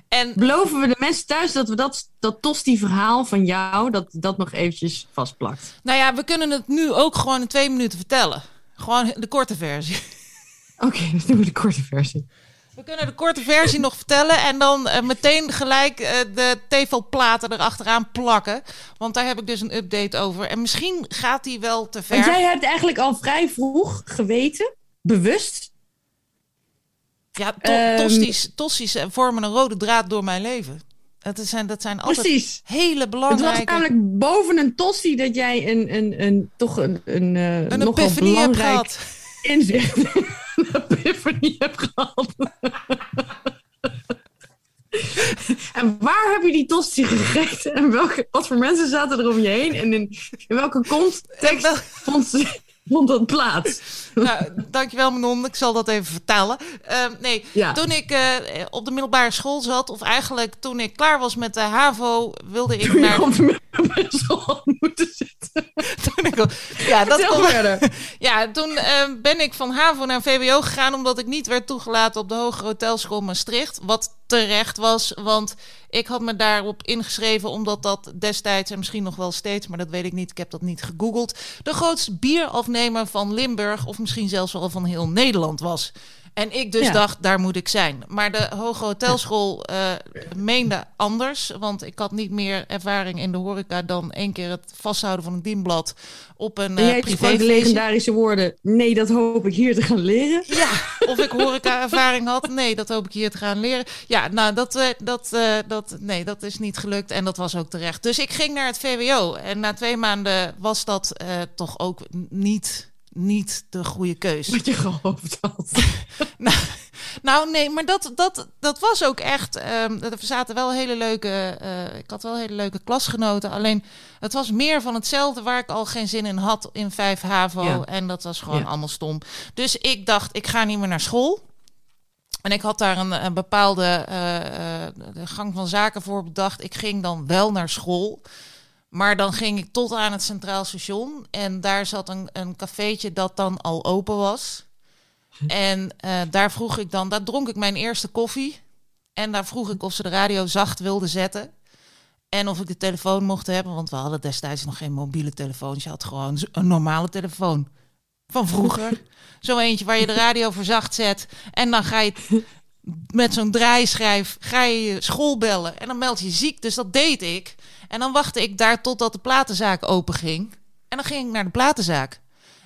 En Beloven we de mensen thuis dat we dat, dat tosti-verhaal van jou, dat dat nog eventjes vastplakt. nou ja, we kunnen het nu ook gewoon in twee minuten vertellen. Gewoon de korte versie. Oké, [laughs] dan doen we de korte versie. We kunnen de korte versie nog vertellen en dan eh, meteen gelijk eh, de tevelplaten erachteraan plakken. Want daar heb ik dus een update over. En misschien gaat die wel te ver. Want jij hebt eigenlijk al vrij vroeg geweten, bewust. Ja, to Ehm, tosties eh, vormen een rode draad door mijn leven. Dat zijn, dat zijn altijd Precies. hele Het was belangrijke... namelijk boven een tosti dat jij een, een, een, toch een, een, eh, een nogal belangrijk inzicht. Een epiphanie hebt gehad. en waar heb je die tosti gegeten? En welke, wat voor mensen zaten er om je heen? En in, in welke context vond, ze- vond dat plaats? [laughs] nou, dankjewel Manon, ik zal dat even vertellen. Ehm, nee, Ja. toen ik eh, op de middelbare school zat, of eigenlijk toen ik klaar was met de HAVO, wilde ik Toen naar... op de middelbare school moeten zitten. [laughs] toen ik, ja, dat kon, verder. [laughs] Ja, toen eh, ben ik van HAVO naar VWO gegaan omdat ik niet werd toegelaten op de Hogere Hotelschool Maastricht. Wat terecht was, want ik had me daarop ingeschreven omdat dat destijds en misschien nog wel steeds, maar dat weet ik niet, ik heb dat niet gegoogeld, de grootste bierafnemer van Limburg of misschien zelfs wel van heel Nederland was. En ik dus Ja. dacht, daar moet ik zijn. Maar de Hoge Hotelschool eh, meende anders. Want ik had niet meer ervaring in de horeca dan één keer het vasthouden van een dienblad op een En uh, jij de legendarische woorden. Nee, dat hoop ik hier te gaan leren. Ja, of ik horeca-ervaring had. Nee, dat hoop ik hier te gaan leren. Ja, nou, dat, eh, dat, dat, nee, dat is niet gelukt en dat was ook terecht. Dus ik ging naar het VWO en na twee maanden was dat toch ook niet, niet de goede keus. Wat je gehoopt had. [laughs] Nou, nou, nee, maar dat, dat, dat was ook echt. ehm, er zaten wel hele leuke. eh, ik had wel hele leuke klasgenoten. Alleen het was meer van hetzelfde waar ik al geen zin in had in 5 HAVO. Ja. En dat was gewoon Ja. allemaal stom. Dus ik dacht, ik ga niet meer naar school. En ik had daar een, een bepaalde eh, eh, gang van zaken voor bedacht. Ik ging dan wel naar school. Maar dan ging ik tot aan het Centraal Station. En daar zat een, een cafeetje dat dan al open was. En eh, daar vroeg ik dan, daar dronk ik mijn eerste koffie. En daar vroeg ik of ze de radio zacht wilden zetten. En of ik de telefoon mocht hebben, want we hadden destijds nog geen mobiele telefoons. Je had gewoon een normale telefoon van vroeger. [laughs] Zo eentje waar je de radio voor zacht zet. En dan ga je met zo'n draaischijf ga je je school bellen. En dan meld je ziek. Dus dat deed ik. En dan wachtte ik daar totdat de platenzaak open ging. En dan ging ik naar de platenzaak.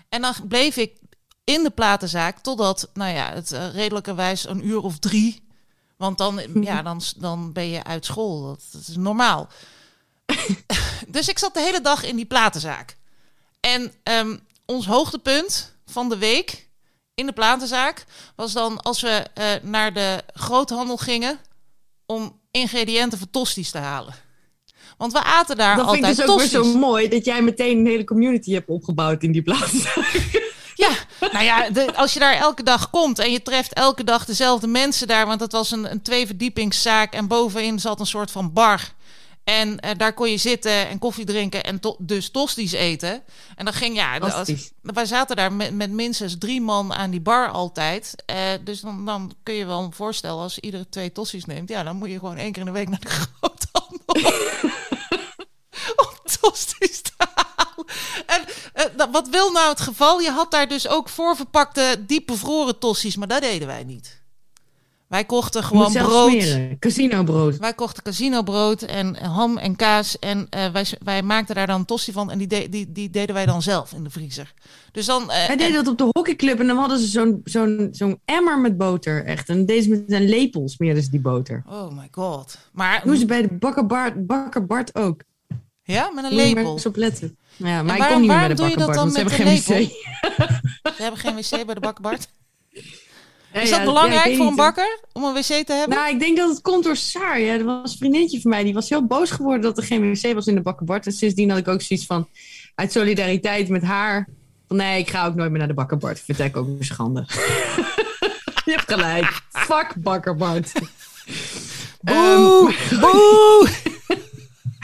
En dan bleef ik in de platenzaak totdat, nou ja, het uh, redelijkerwijs een uur of drie. Want dan, ja, dan, dan ben je uit school. Dat, dat is normaal. [laughs] dus ik zat de hele dag in die platenzaak. En um, ons hoogtepunt van de week in de platenzaak was dan als we uh, naar de groothandel gingen om ingrediënten voor tosties te halen. Want we aten daar dat altijd vind ik dus ook weer zo mooi dat jij meteen een hele community hebt opgebouwd in die plaats. [laughs] Ja, nou ja, de, als je daar elke dag komt en je treft elke dag dezelfde mensen daar, want het was een, een tweeverdiepingszaak en bovenin zat een soort van bar. En uh, daar kon je zitten en koffie drinken en to dus tosties eten. En dan ging ja, als, wij zaten daar met, met, minstens drie man aan die bar altijd. Uh, dus dan, dan, kun je wel voorstellen als iedere twee tosties neemt, ja, dan moet je gewoon één keer in de week naar de [laughs] groothandel. [laughs] om tosties te halen. En uh, wat wil nou het geval? Je had daar dus ook voorverpakte, diep bevroren tossies, maar dat deden wij niet. Wij kochten gewoon brood. smeren. Casino brood. Wij kochten casinobrood en ham en kaas. En eh, wij, wij maakten daar dan tosti van. En die, de- die, die deden wij dan zelf in de vriezer. Dus dan... eh, Hij deed dat op de hockeyclub en dan hadden ze zo'n zo'n zo'n emmer met boter. Echt. En deze met een lepel smeerden ze die boter. Oh my god. Maar, Doen ze bij de bakker Bart, bakker Bart ook. Ja, met een Moet je op letten. Ja, maar ik waarom- kom niet meer bij de doe je bakker dat Bart, dan want ze hebben geen een wc. [laughs] Ze hebben geen wc bij de bakker Bart. [laughs] Ja, Is ja, dat belangrijk ja, ik voor een bakker? Om een wc te hebben? Nou, ik denk dat het komt door Saar. Ja, er was een vriendinnetje van mij, die was heel boos geworden dat er geen wc was in de bakker Bart. En sindsdien had ik ook zoiets van, uit solidariteit met haar, van nee, ik ga ook nooit meer naar de bakker Bart. Ik vind het ook een schande. [laughs] Je hebt gelijk. Fuck bakker Bart. Boe! Ehm, Boe!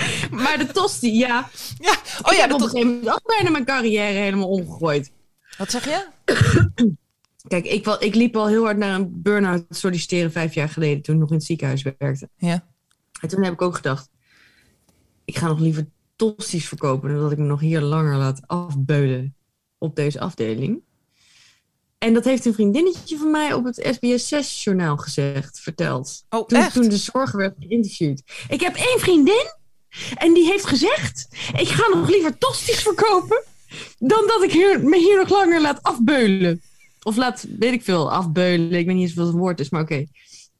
[laughs] maar de tosti, ja. Ja. Oh ik ja, heb op een gegeven moment ook bijna mijn carrière helemaal omgegooid. Wat zeg je? [clears throat] Kijk, ik, wel, ik liep al heel hard naar een burn-out solliciteren vijf jaar geleden, toen ik nog in het ziekenhuis werkte. Ja. En toen heb ik ook gedacht, ik ga nog liever tosties verkopen dan dat ik me nog hier langer laat afbeulen op deze afdeling. En dat heeft een vriendinnetje van mij op het SBS 6-journaal gezegd, verteld. Oh, Toen, echt? toen de zorger werd geïnterviewd. Ik heb één vriendin en die heeft gezegd, ik ga nog liever tosties verkopen dan dat ik hier, me hier nog langer laat afbeulen. Of laat, weet ik veel, afbeulen. Ik weet niet eens wat het woord is, maar oké.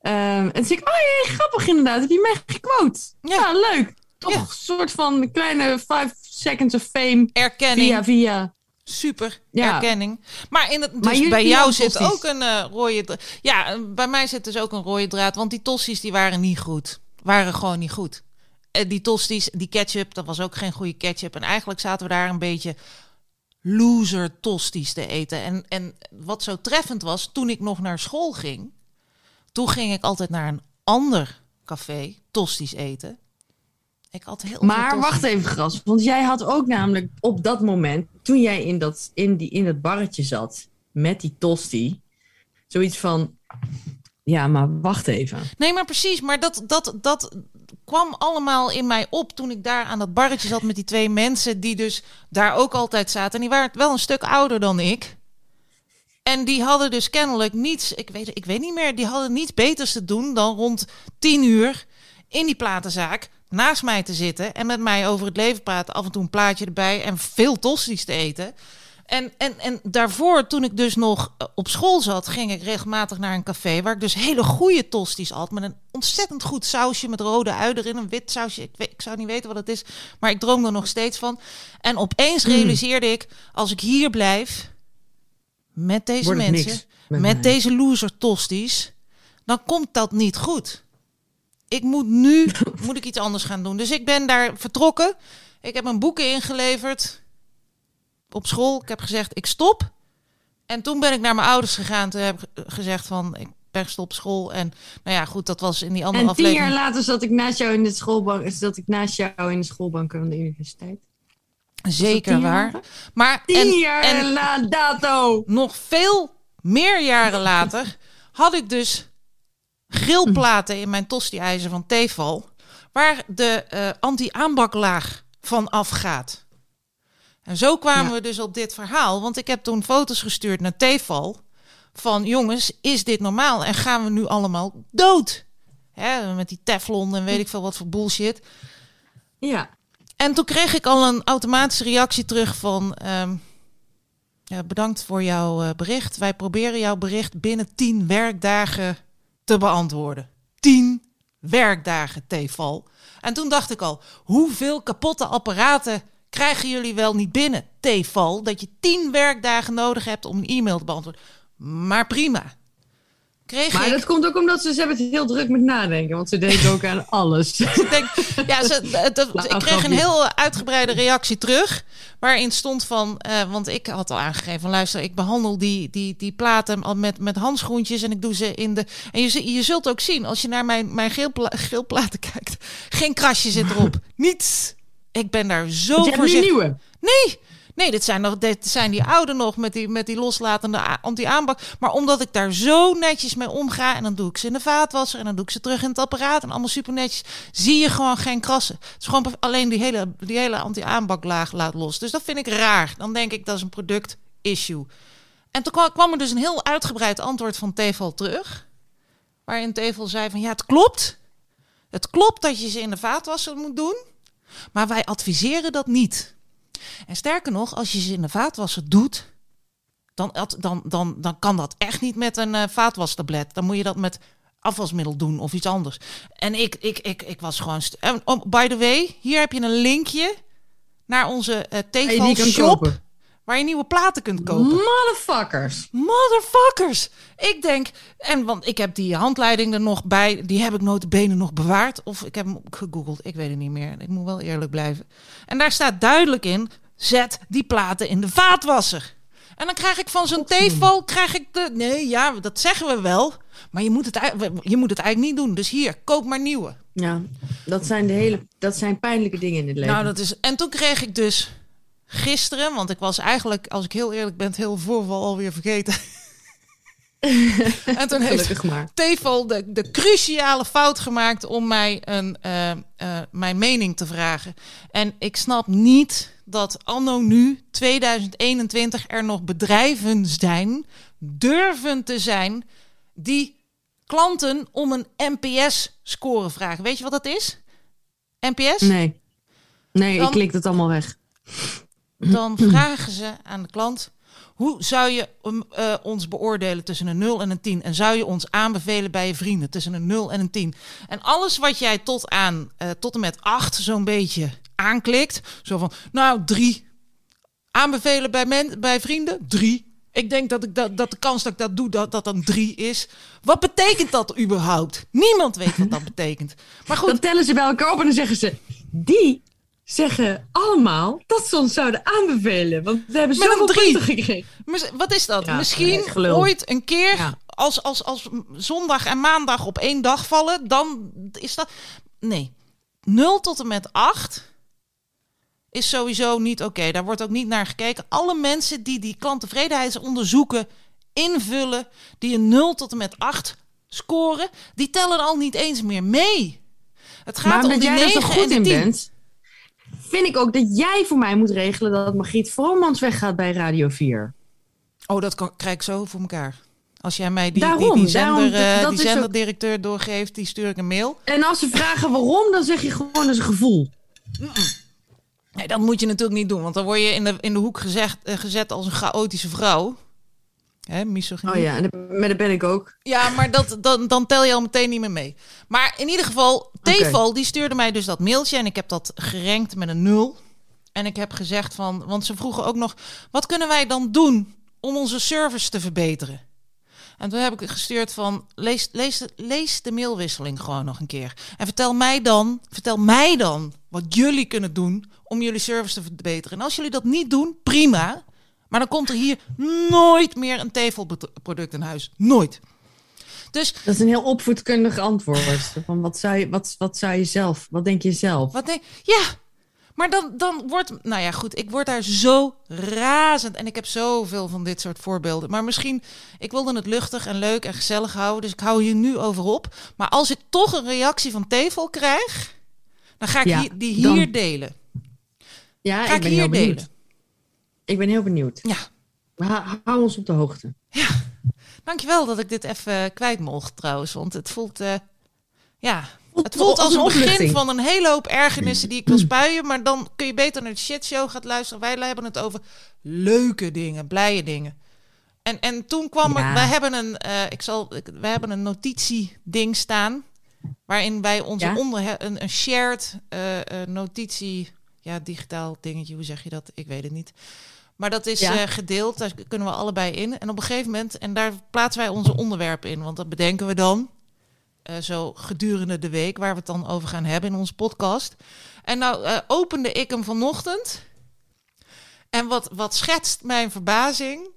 Ehm, en toen zei ik, oh ja, grappig inderdaad. Heb je mij gequote? Ja. Ja, leuk. Toch Ja. een soort van kleine five seconds of fame. Erkenning. Via, via. Super Ja. erkenning. Maar, in het, dus Maar bij jou zit tossies. ook een eh, rode draad. Ja, bij mij zit dus ook een rode draad. Want die tosti's die waren niet goed. Waren gewoon niet goed. Eh, die tosti's, die ketchup, dat was ook geen goede ketchup. En eigenlijk zaten we daar een beetje loser tosti's te eten. En, en wat zo treffend was, toen ik nog naar school ging... toen ging ik altijd naar een ander café tosti's eten. Ik had heel Maar wacht even, Gras. Want jij had ook namelijk op dat moment, toen jij in dat, in die, in dat barretje zat met die tosti, zoiets van, ja, maar wacht even. Nee, maar precies. Maar dat, dat, dat kwam allemaal in mij op toen ik daar aan dat barretje zat met die twee mensen die dus daar ook altijd zaten. En die waren wel een stuk ouder dan ik. En die hadden dus kennelijk niets, ik weet, ik weet niet meer, die hadden niets beters te doen dan rond tien uur in die platenzaak naast mij te zitten en met mij over het leven praten, af en toe een plaatje erbij en veel tosti's te eten. En, en, en daarvoor, toen ik dus nog eh, op school zat, ging ik regelmatig naar een café waar ik dus hele goede tosti's had. Met een ontzettend goed sausje met rode ui erin, een wit sausje. Ik, weet, ik zou niet weten wat het is, maar ik droom er nog steeds van. En opeens Mm. realiseerde ik, als ik hier blijf met deze mensen, niks met, met deze loser tosti's, dan komt dat niet goed. Ik moet nu [laughs] moet ik iets anders gaan doen. Dus ik ben daar vertrokken. Ik heb mijn boeken ingeleverd op school. Ik heb gezegd, ik stop. En toen ben ik naar mijn ouders gegaan. Toen heb ik gezegd van, ik ben gestopt op school. En nou ja, goed, dat was in die andere En tien jaar later zat ik naast jou in de schoolbank, zat ik naast jou in de schoolbanken van de universiteit. Zeker waar. later? Maar Tien en, jaar en na dato! nog veel meer jaren later had ik dus grillplaten in mijn tosti-ijzer van Tefal, waar de eh, anti-aanbaklaag van afgaat. En zo kwamen Ja. we dus op dit verhaal, want ik heb toen foto's gestuurd naar Tefal van jongens, is dit normaal en gaan we nu allemaal dood? Hè, met die teflon en weet ik veel wat voor bullshit. Ja. En toen kreeg ik al een automatische reactie terug van... ehm, ja, bedankt voor jouw eh, bericht. Wij proberen jouw bericht binnen 10 werkdagen te beantwoorden. 10 werkdagen, Tefal. En toen dacht ik al, hoeveel kapotte apparaten krijgen jullie wel niet binnen, Tefal? Dat je 10 werkdagen nodig hebt om een e-mail te beantwoorden. Maar prima. Kreeg Maar ik... dat komt ook omdat ze, ze hebben het heel druk met nadenken, want ze denken ook aan alles. [laughs] Denk, ja, ze, [laughs] het- Nou, ik kreeg een heel uitgebreide reactie terug. Waarin stond van, eh, want ik had al aangegeven van luister, ik behandel die, die, die platen al met, met handschoentjes en ik doe ze in de. En je, je zult ook zien, als je naar mijn, mijn geel, geel platen kijkt, geen krasje zit erop. [laughs] Niets. Ik ben daar zo voorzichtig. nieuwe. Nee, nee, dit zijn, nog, dit zijn die oude nog met die, met die loslatende anti-aanbak. Maar omdat ik daar zo netjes mee omga en dan doe ik ze in de vaatwasser en dan doe ik ze terug in het apparaat en allemaal super netjes, zie je gewoon geen krassen. Het is gewoon alleen die hele, die hele anti-aanbaklaag laat los. Dus dat vind ik raar. Dan denk ik dat is een product issue. En toen kwam, er dus een heel uitgebreid antwoord van Tefal terug. waarin Tevel zei van ja, het klopt. Het klopt dat je ze in de vaatwasser moet doen, maar wij adviseren dat niet. En sterker nog, als je ze in de vaatwasser doet, dan, dan, dan, dan kan dat echt niet met een uh, vaatwastablet. Dan moet je dat met afwasmiddel doen of iets anders. En ik, ik, ik, ik was gewoon... Oh, by the way, hier heb je een linkje naar onze uh, Tevel shop. Waar je nieuwe platen kunt kopen. Motherfuckers. Motherfuckers. Ik denk, en want ik heb die handleiding er nog bij. Die heb ik benen nog bewaard. Of ik heb hem gegoogeld. Ik weet het niet meer. Ik moet wel eerlijk blijven. En daar staat duidelijk in. Zet die platen in de vaatwasser. En dan krijg ik van zo'n Tevo, krijg ik de... Nee, ja, dat zeggen we wel. Maar je moet, het, je moet het eigenlijk niet doen. Dus hier, koop maar nieuwe. Ja, dat zijn, de hele, dat zijn pijnlijke dingen in het leven. Nou, dat is... En toen kreeg ik dus gisteren, want ik was eigenlijk, als ik heel eerlijk ben, het heel voorval alweer vergeten. [laughs] en toen heeft Tevel de, de cruciale fout gemaakt om mij een, uh, uh, mijn mening te vragen. En ik snap niet dat anno nu, 2021, er nog bedrijven zijn, durven te zijn, die klanten om een NPS-score vragen. Weet je wat dat is? NPS? Nee. Nee, ik klik het allemaal weg dan vragen ze aan de klant: hoe zou je uh, ons beoordelen tussen een 0 en een 10? En zou je ons aanbevelen bij je vrienden tussen een 0 en een 10? En alles wat jij tot aan uh, tot en met 8 zo'n beetje aanklikt, zo van nou 3. Aanbevelen bij, bij vrienden? 3. Ik denk dat, ik dat, dat de kans dat ik dat doe, dat dat dan 3 is. Wat betekent dat überhaupt? Niemand weet wat dat betekent. Maar goed. Dan tellen ze bij elkaar op en dan zeggen ze: die zeggen allemaal dat ze ons zouden aanbevelen. Want we hebben zoveel punten gekregen. Wat is dat? Misschien ooit een keer als, als, als zondag en maandag op één dag vallen, dan is dat... Nee, 0 tot en met 8 is sowieso niet oké. Daar wordt ook niet naar gekeken. Alle mensen die die klanttevredenheidsonderzoeken invullen, die een 0 tot en met 8 scoren, die tellen al niet eens meer mee. Het gaat maar om die 9 goed en 10. bent, vind ik ook dat jij voor mij moet regelen dat Margriet Vromans weggaat bij Radio 4. Oh, dat kan, krijg ik zo voor elkaar. Als jij mij die, daarom, die, die, zender, daarom, uh, die zenderdirecteur ook... doorgeeft, die stuur ik een mail. En als ze vragen waarom, dan zeg je gewoon dat is een gevoel. Nee, dat moet je natuurlijk niet doen, want dan word je in de, in de hoek gezegd, uh, gezet als een chaotische vrouw. Hè, Oh ja, en met dat ben ik ook. Ja, maar dat, dan, dan tel je al meteen niet meer mee. Maar in ieder geval, Teval die stuurde mij dus dat mailtje en ik heb dat gerankt met een nul. En ik heb gezegd van, want ze vroegen ook nog, wat kunnen wij dan doen om onze service te verbeteren? En toen heb ik gestuurd van, lees, lees, lees de mailwisseling gewoon nog een keer. En vertel mij dan, vertel mij dan wat jullie kunnen doen om jullie service te verbeteren. En als jullie dat niet doen, prima. Maar dan komt er hier nooit meer een tevelproduct in huis. Nooit. Dus, dat is een heel opvoedkundig antwoord. Van wat, zou je, wat, wat zou je zelf, wat denk je zelf? Wat denk, ja, maar dan, dan wordt, nou ja, goed, ik word daar zo razend. En ik heb zoveel van dit soort voorbeelden. Maar misschien, ik wilde het luchtig en leuk en gezellig houden. Dus ik hou hier nu over op. Maar als ik toch een reactie van Tevel krijg, dan ga ik die hier delen. Ja, ga ik, ben hier delen. Ik ben heel benieuwd. Ja. hou ons op de hoogte. Ja. Dankjewel dat ik dit even kwijt mocht trouwens. Want het voelt, uh, ja, het voelt als een begin van een hele hoop ergernissen die ik wil spuien. Maar dan kun je beter naar de shitshow gaan luisteren. Wij hebben het over leuke dingen, blije dingen. En, en toen kwam ja. er, wij hebben een, uh, ik zal, wij hebben een notitieding staan. Waarin wij onze onder, een, een shared uh, notitie, ja, digitaal dingetje, hoe zeg je dat? Ik weet het niet. Maar dat is ja. uh, gedeeld, daar kunnen we allebei in. En op een gegeven moment, en daar plaatsen wij onze onderwerpen in. Want dat bedenken we dan, uh, zo gedurende de week, waar we het dan over gaan hebben in onze podcast. En nou uh, opende ik hem vanochtend. En wat, wat schetst mijn verbazing?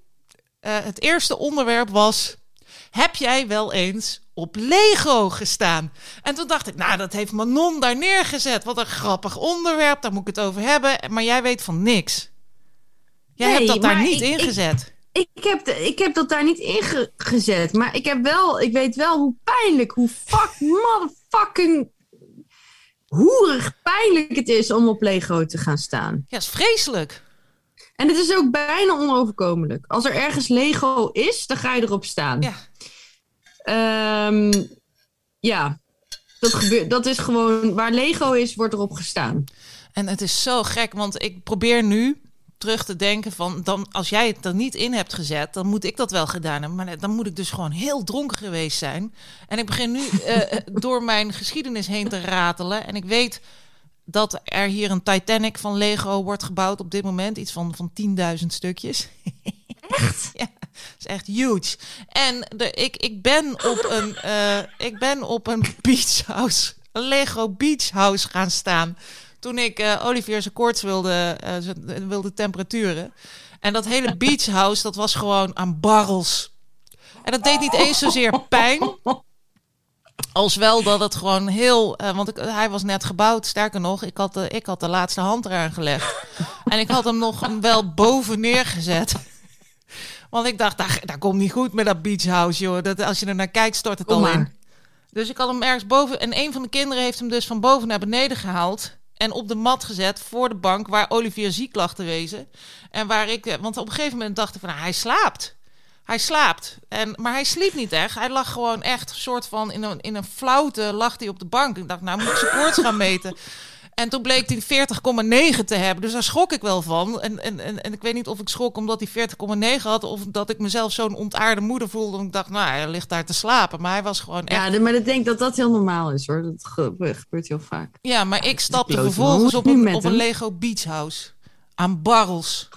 het eerste onderwerp was, heb jij wel eens op Lego gestaan? En toen dacht ik, nou, dat heeft Manon daar neergezet. Wat een grappig onderwerp, daar moet ik het over hebben. Maar jij weet van niks. Jij hebt dat daar niet ingezet. Ik, ik, heb ik heb dat daar niet ingezet. Maar ik, heb wel, ik weet wel hoe pijnlijk, hoe fuck motherfucking hoerig pijnlijk het is om op Lego te gaan staan. Ja, is vreselijk. En het is ook bijna onoverkomelijk. Als er ergens Lego is, dan ga je erop staan. Ja. Um, ja, dat, gebeurt, dat is gewoon waar Lego is, wordt erop gestaan. En het is zo gek, want ik probeer nu terug te denken van dan als jij het er niet in hebt gezet, dan moet ik dat wel gedaan hebben. Maar dan moet ik dus gewoon heel dronken geweest zijn. En ik begin nu uh, [laughs] door mijn geschiedenis heen te ratelen. En ik weet dat er hier een Titanic van Lego wordt gebouwd op dit moment. Iets van, van 10.000 stukjes. Echt? [laughs] ja, is echt huge. En de, ik, ik, ben op een, uh, ik ben op een [laughs] beach house, een Lego beach house gaan staan. Toen ik uh, Olivier zijn koorts wilde, uh, wilde temperaturen. En dat hele beach house, dat was gewoon aan barrels. En dat deed niet eens zozeer pijn. Als wel dat het gewoon heel. Uh, want ik, hij was net gebouwd. Sterker nog, ik had, de, ik had de laatste hand eraan gelegd. en ik had hem nog wel boven neergezet. want ik dacht, daar, daar komt niet goed met dat beach house, joh. Dat, als je er naar kijkt, stort het Kom al maar. in. Dus ik had hem ergens boven. En een van de kinderen heeft hem dus van boven naar beneden gehaald. En op de mat gezet voor de bank waar Olivier ziek lag te wezen. En waar ik. Want op een gegeven moment dacht ik van nou, hij slaapt. Hij slaapt. En, maar hij sliep niet echt. Hij lag gewoon echt soort van in een, in een flauwte lag hij op de bank. Ik dacht, nou moet ik zijn koorts gaan meten. En toen bleek hij 40,9 te hebben. Dus daar schrok ik wel van. En, en, en, en ik weet niet of ik schrok omdat hij 40,9 had. Of dat ik mezelf zo'n ontaarde moeder voelde. En ik dacht, nou, hij ligt daar te slapen. Maar hij was gewoon echt... Ja, maar ik denk dat dat heel normaal is hoor. Dat gebeurt heel vaak. Ja, maar ik stapte vervolgens op een, op een Lego Beach House. Aan barrels.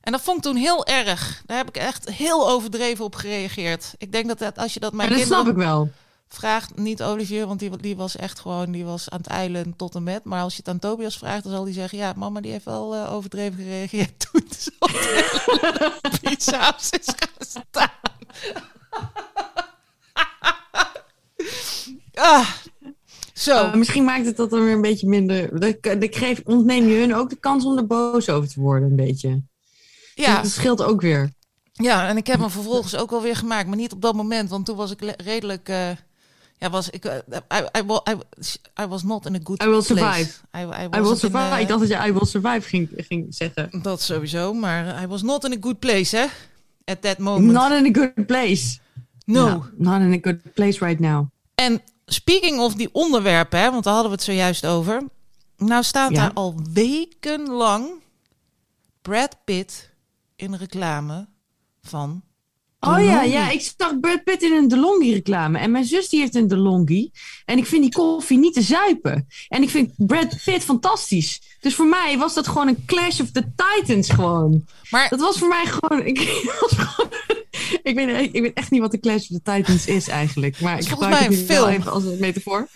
En dat vond ik toen heel erg. Daar heb ik echt heel overdreven op gereageerd. Ik denk dat, dat als je dat mijn ja, dat kinderen... snap ik wel. Vraagt niet Olivier, want die, die was echt gewoon, die was aan het eilen tot en met. Maar als je het aan Tobias vraagt, dan zal hij zeggen, ja, mama die heeft wel uh, overdreven gereageerd [laughs] toen ze op de pizza's [laughs] is gaan staan. [laughs] ah, zo. Uh, misschien maakt het dat dan weer een beetje minder. Dat, geeft, ontneem je hun ook de kans om er boos over te worden, een beetje. Ja. Dat scheelt ook weer. Ja, en ik heb hem vervolgens ook wel weer gemaakt, maar niet op dat moment, want toen was ik redelijk. Uh, ja, was ik. Uh, I, I, I, I, was not in a good I will survive. I, I, I will survive. Uh, ik dacht dat je I will survive ging, ging zeggen. Dat sowieso, maar I was not in a good place, hè? At that moment. Not in a good place. No. no not in a good place right now. En speaking of die onderwerpen, hè, want daar hadden we het zojuist over. Nou staat ja. daar al wekenlang Brad Pitt in reclame van. Oh ja, ja, ik zag Brad Pitt in een DeLonghi reclame. En mijn zus die heeft een DeLonghi. En ik vind die koffie niet te zuipen. En ik vind Brad Pitt fantastisch. Dus voor mij was dat gewoon een Clash of the Titans gewoon. Maar dat was voor mij gewoon... Ik, [laughs] gewoon, ik, weet, ik weet echt niet wat de Clash of the Titans is eigenlijk. Maar ik gebruik mij het film. even als een metafoor.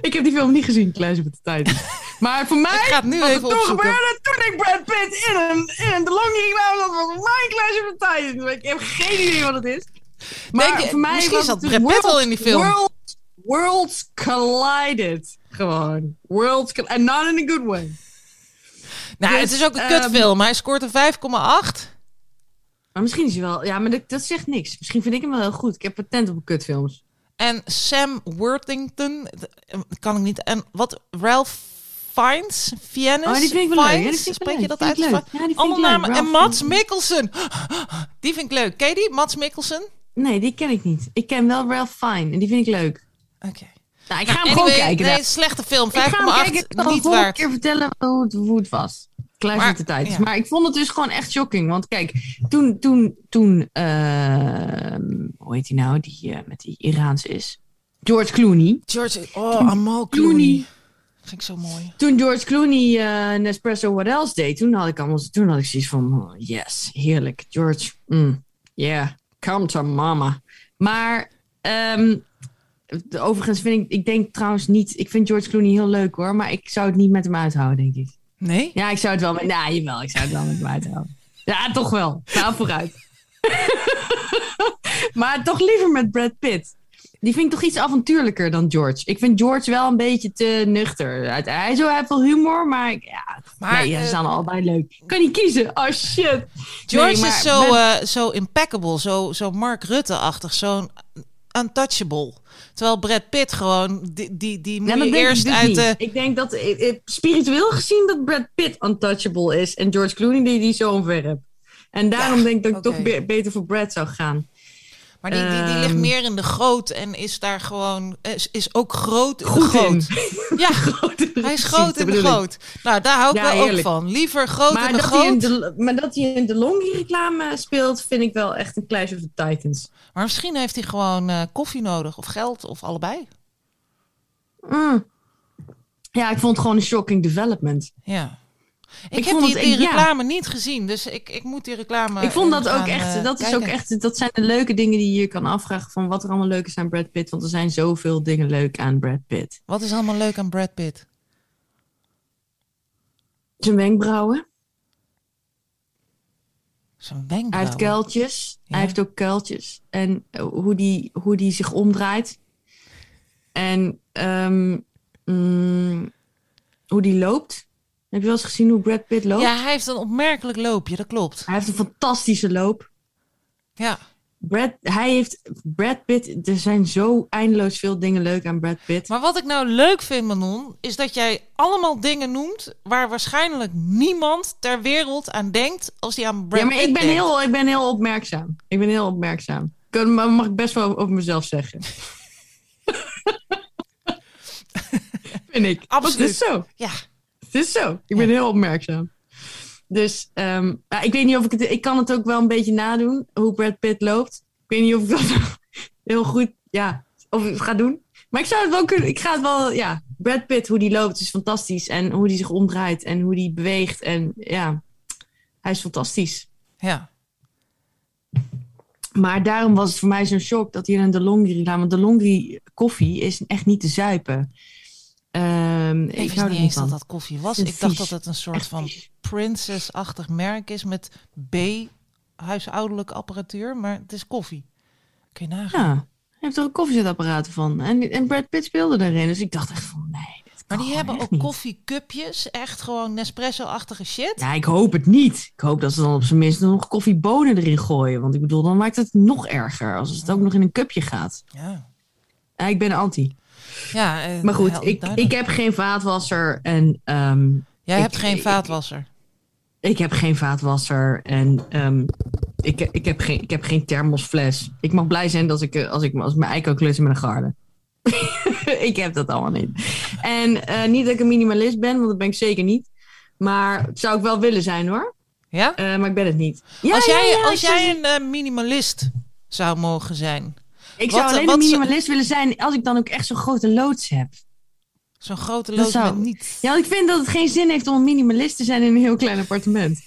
Ik heb die film niet gezien, Clash of the Titans. Maar voor mij ik ga het nu even toen gebeurde toen ik Brad Pitt in een, in een DeLonghi kwam. Dat was mijn Clash of the Titans. Ik heb geen idee wat het is. Maar Denk, voor mij misschien was zat Brad Pitt wel in die film. World, worlds collided. Gewoon. Worlds And not in a good way. Nou, dus, het is ook een um, kutfilm. Hij scoort een 5,8. Maar misschien is hij wel... Ja, maar dat, dat, zegt niks. Misschien vind ik hem wel heel goed. Ik heb patent op kutfilms. En Sam Worthington, kan ik niet. En wat Ralph Fiennes, Fiennes, oh, die vind ik wel leuk. Ja, die vind Spreek je dat uit? Ja, Allemaal namen. En Mats Mikkelsen. [laughs] Die vind ik leuk. Ken je die, Mats Mikkelsen? Nee, die ken ik niet. Ik ken wel Ralph Fine en die vind ik leuk. Oké. Okay. Nou, ik ga hem gewoon kijken. Nee, slechte film. 5,8. Ik ga niet waard. Ik keer vertellen hoe het, hoe het was. Maar, de tijd. Ja. Maar ik vond het dus gewoon echt shocking. Want kijk, toen, toen, toen uh, hoe heet hij nou, die uh, met die Iraanse is? George Clooney. George, oh, Amal Clooney. Clooney. Vind ik zo mooi. Toen George Clooney uh, Nespresso What Else deed, toen had ik allemaal, toen had ik zoiets van, oh, yes, heerlijk. George, mm, yeah, come to mama. Maar um, overigens vind ik, ik denk trouwens niet, ik vind George Clooney heel leuk hoor, maar ik zou het niet met hem uithouden, denk ik. Nee? Ja, ik zou het wel met, nou, jawel, ik zou het wel met hem uithouden. Ja, toch wel. Nou, vooruit. [laughs] maar toch liever met Brad Pitt. Die vind ik toch iets avontuurlijker dan George. Ik vind George wel een beetje te nuchter. Hij, zo, heeft wel humor, maar, ja, maar nee, ze uh, zijn allebei leuk. Kan niet kiezen. Oh shit. George nee, is zo, uh, zo impeccable, zo, zo Mark Rutte-achtig, zo'n untouchable. Terwijl Brad Pitt gewoon, die, die, die moet je eerst dus uit de... Ik denk dat, eh, spiritueel gezien, dat Brad Pitt untouchable is. En George Clooney die die zo hebt. En daarom ja, denk ik dat ik toch be beter voor Brad zou gaan. Maar die, die, die ligt Ehm. meer in de goot en is daar gewoon... Is, is ook groot in Goed de goot. in. [laughs] Ja, Groot in hij is groot in de goot. Nou, daar hou ik Ja, wel ook van. Liever groot Maar in de dat, hij in goot. de, maar dat hij in de Longi-reclame speelt, vind ik wel echt een Clash of the Titans. Maar misschien heeft hij gewoon eh, koffie nodig of geld of allebei. Mm. Ja, ik vond het gewoon een shocking development. Ja. Ik, Ik heb vond die, die ja. reclame niet gezien, dus ik, ik moet die reclame. ik vond dat ook echt, eh, dat is ook echt, dat zijn de leuke dingen die je je kan afvragen van wat er allemaal leuk is aan Brad Pitt. Want er zijn zoveel dingen leuk aan Brad Pitt. Wat is allemaal leuk aan Brad Pitt? Zijn wenkbrauwen, Zijn hij wenkbrauwen. heeft kuiltjes, Ja. hij heeft ook kuiltjes. En eh, hoe die, hoe die zich omdraait. En ehm, mm, hoe die loopt. Heb je wel eens gezien hoe Brad Pitt loopt? Ja, hij heeft een opmerkelijk loopje, dat klopt. Hij heeft een fantastische loop. Ja, Brad, hij heeft Brad Pitt. Er zijn zo eindeloos veel dingen leuk aan Brad Pitt. maar wat ik nou leuk vind, Manon, is dat jij allemaal dingen noemt waar waarschijnlijk niemand ter wereld aan denkt als die aan Brad ja, maar Pitt ik ben, denkt. heel, ik ben heel opmerkzaam. Ik ben heel opmerkzaam. Mag ik best wel over mezelf zeggen. [laughs] Vind ik. Absoluut. Is zo. Ja, Het is zo. Ik ben heel opmerkzaam. Dus ehm, ja, ik weet niet of ik het... Ik kan het ook wel een beetje nadoen, hoe Brad Pitt loopt. Ik weet niet of ik dat [laughs] heel goed... Ja, of ik het ga doen. Maar ik zou het wel kunnen... Ik ga het wel... Ja, Brad Pitt, hoe die loopt, is fantastisch. En hoe die zich omdraait en hoe die beweegt. En ja, hij is fantastisch. ja. Maar daarom was het voor mij zo'n shock dat hij een DeLonghi gedaan. Want DeLonghi koffie is echt niet te zuipen. Ehm, Ik wist niet eens niet dat dat koffie was. Ik dacht dat het een soort Echt van princess-achtig merk is met B, huishoudelijk apparatuur, maar het is koffie. Kun je nagaan. Ja, hij heeft er ook koffiezetapparaten van. En, en Brad Pitt speelde daarin. Dus ik dacht echt van, nee, Maar die hebben ook niet. koffiecupjes, echt gewoon Nespresso-achtige shit. Ja, ik hoop het niet. Ik hoop dat ze dan op zijn minst nog koffiebonen erin gooien. Want ik bedoel, dan maakt het nog erger als het ook nog in een cupje gaat. Ja, Ja, ik ben anti. Ja eh, Maar goed, ik, duidelijk. ik heb geen vaatwasser en ehm, Jij ik- hebt geen vaatwasser. ik heb geen vaatwasser en ehm, ik, ik, heb geen, ik heb geen thermosfles. Ik mag blij zijn dat ik, eh, als ik, als mijn ei kan klussen met een garde. [laughs] ik heb dat allemaal niet. En eh, niet dat ik een minimalist ben, want dat ben ik zeker niet. Maar het zou ik wel willen zijn hoor. Ja? Maar ik ben het niet. Ja, als jij, ja, als jij een minimalist zou mogen zijn, Ik wat- zou alleen een minimalist willen zijn als ik dan ook echt zo'n grote loods heb. zo'n grote Dat lood zou- met niet. Ja, want ik vind dat het geen zin heeft om een minimalist te zijn in een heel klein appartement. [laughs]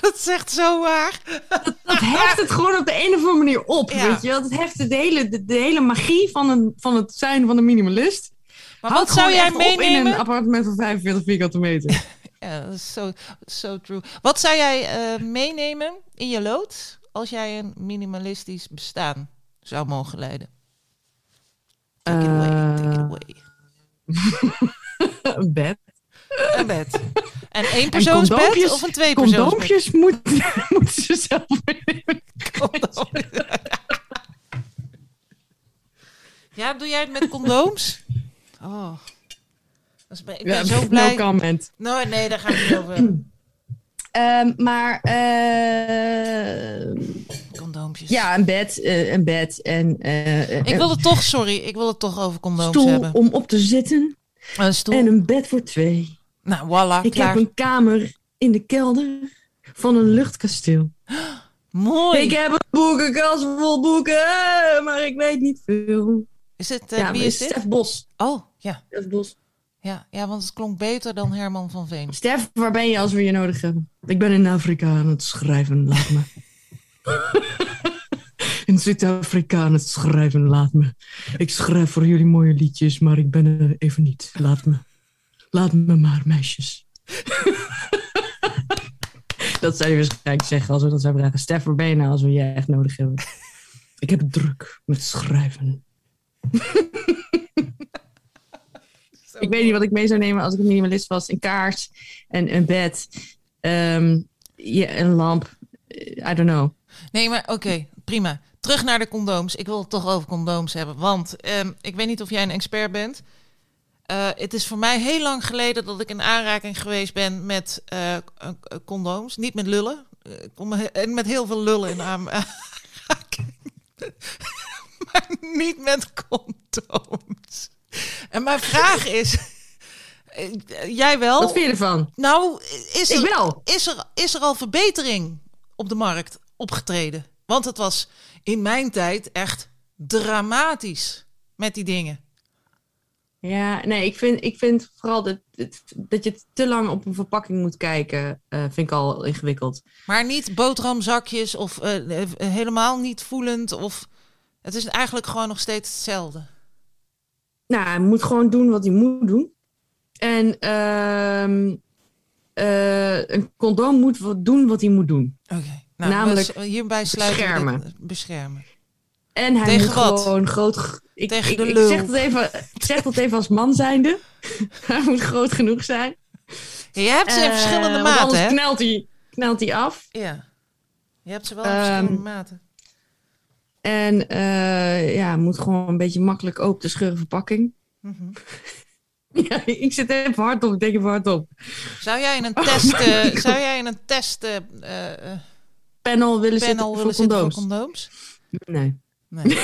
Dat echt zo waar. Dat heft het gewoon op de een of andere manier op, Ja. weet je wel. Dat heft de hele, de, de hele magie van, een, van het zijn van een minimalist. Maar wat zou jij op in meenemen? een appartement van 45 vierkante meter. [laughs] Ja, dat is zo so true. Wat zou jij eh, meenemen in je lood als jij een minimalistisch bestaan zou mogen leiden? Take it away, take it Eh, away. [laughs] een bed. Een bed. En één persoonsbed of een tweepersoonsbed? Condoompjes moeten, [laughs] moeten ze zelf [laughs] meenemen. Ja, doe jij het met condooms? Is- Ik ben Ja, zo [laughs] no blij. comment. No, nee, daar gaan we niet over. [clears throat] Ehm, maar eh, Condoompjes. ja, een bed, eh, een bed en eh, Ik wil het toch, sorry, ik wil het toch over condooms stoel hebben. om op te zitten Een stoel. en een bed voor twee. Nou, voilà, Ik klaar. heb een kamer in de kelder van een luchtkasteel. [gasps] Mooi. Ik heb een boekenkast vol boeken, maar ik weet niet veel. Is het, ja, wie is dit? Stef Bos. Oh, ja. Stef Bos. Ja. Ja, want het klonk beter dan Herman van Veen. Stef, waar ben je als we je nodig hebben? Ik ben in Afrika aan het schrijven, laat me. [laughs] in Zuid-Afrika aan het schrijven, laat me. Ik schrijf voor jullie mooie liedjes, maar ik ben er even niet. Laat me. Laat me maar, meisjes. [laughs] dat zou je waarschijnlijk zeggen als we dat zouden vragen. Stef, waar ben je nou als we je echt nodig hebben? ik heb het druk met schrijven. [laughs] Ik weet niet wat ik mee zou nemen als ik een minimalist was. Een kaars, en een bed, ehm, ja, een lamp. I don't know. Nee, maar oké, prima. Terug naar de condooms. Ik wil het toch over condooms hebben. Want ehm, ik weet niet of jij een expert bent. Eh, het is voor mij heel lang geleden dat ik in aanraking geweest ben met eh, eh, condooms. Niet met lullen. eh, en met heel veel lullen in aan. [laughs] [laughs] maar niet met condooms. [laughs] En mijn vraag is. eh, Jij wel? Wat vind je ervan? Nou, is er, wel. is, er, is er al verbetering op de markt opgetreden? Want het was in mijn tijd echt dramatisch met die dingen. Ja, nee, ik vind, ik vind vooral dat, dat, je te lang op een verpakking moet kijken, eh, vind ik al ingewikkeld. Maar niet boterhamzakjes of eh, helemaal niet voelend. Of... Het is eigenlijk gewoon nog steeds hetzelfde. Nou, hij moet gewoon doen wat hij moet doen. En ehm, eh, een condoom moet wat doen wat hij moet doen. Oké. Nou, Namelijk hierbij sluiten beschermen. beschermen. En hij Tegen moet wat? gewoon groot. Ik, Tegen ik, de ik lul. zeg, dat even, ik zeg dat even als man zijnde. [laughs] hij moet groot genoeg zijn. Ja, je hebt ze in Eh, verschillende maten, anders hè? knelt hij, knelt hij af. Ja. Je hebt ze wel in Ehm, verschillende maten. En eh, ja, moet gewoon een beetje makkelijk open te scheuren verpakking. Mhm. [laughs] Ja, ik zit even hard op. Ik denk even hard op. Zou jij in een Oh test, [laughs] eh, zou jij in een test eh, Panel willen panel zitten willen voor zitten condooms. voor condooms? Nee. Nee.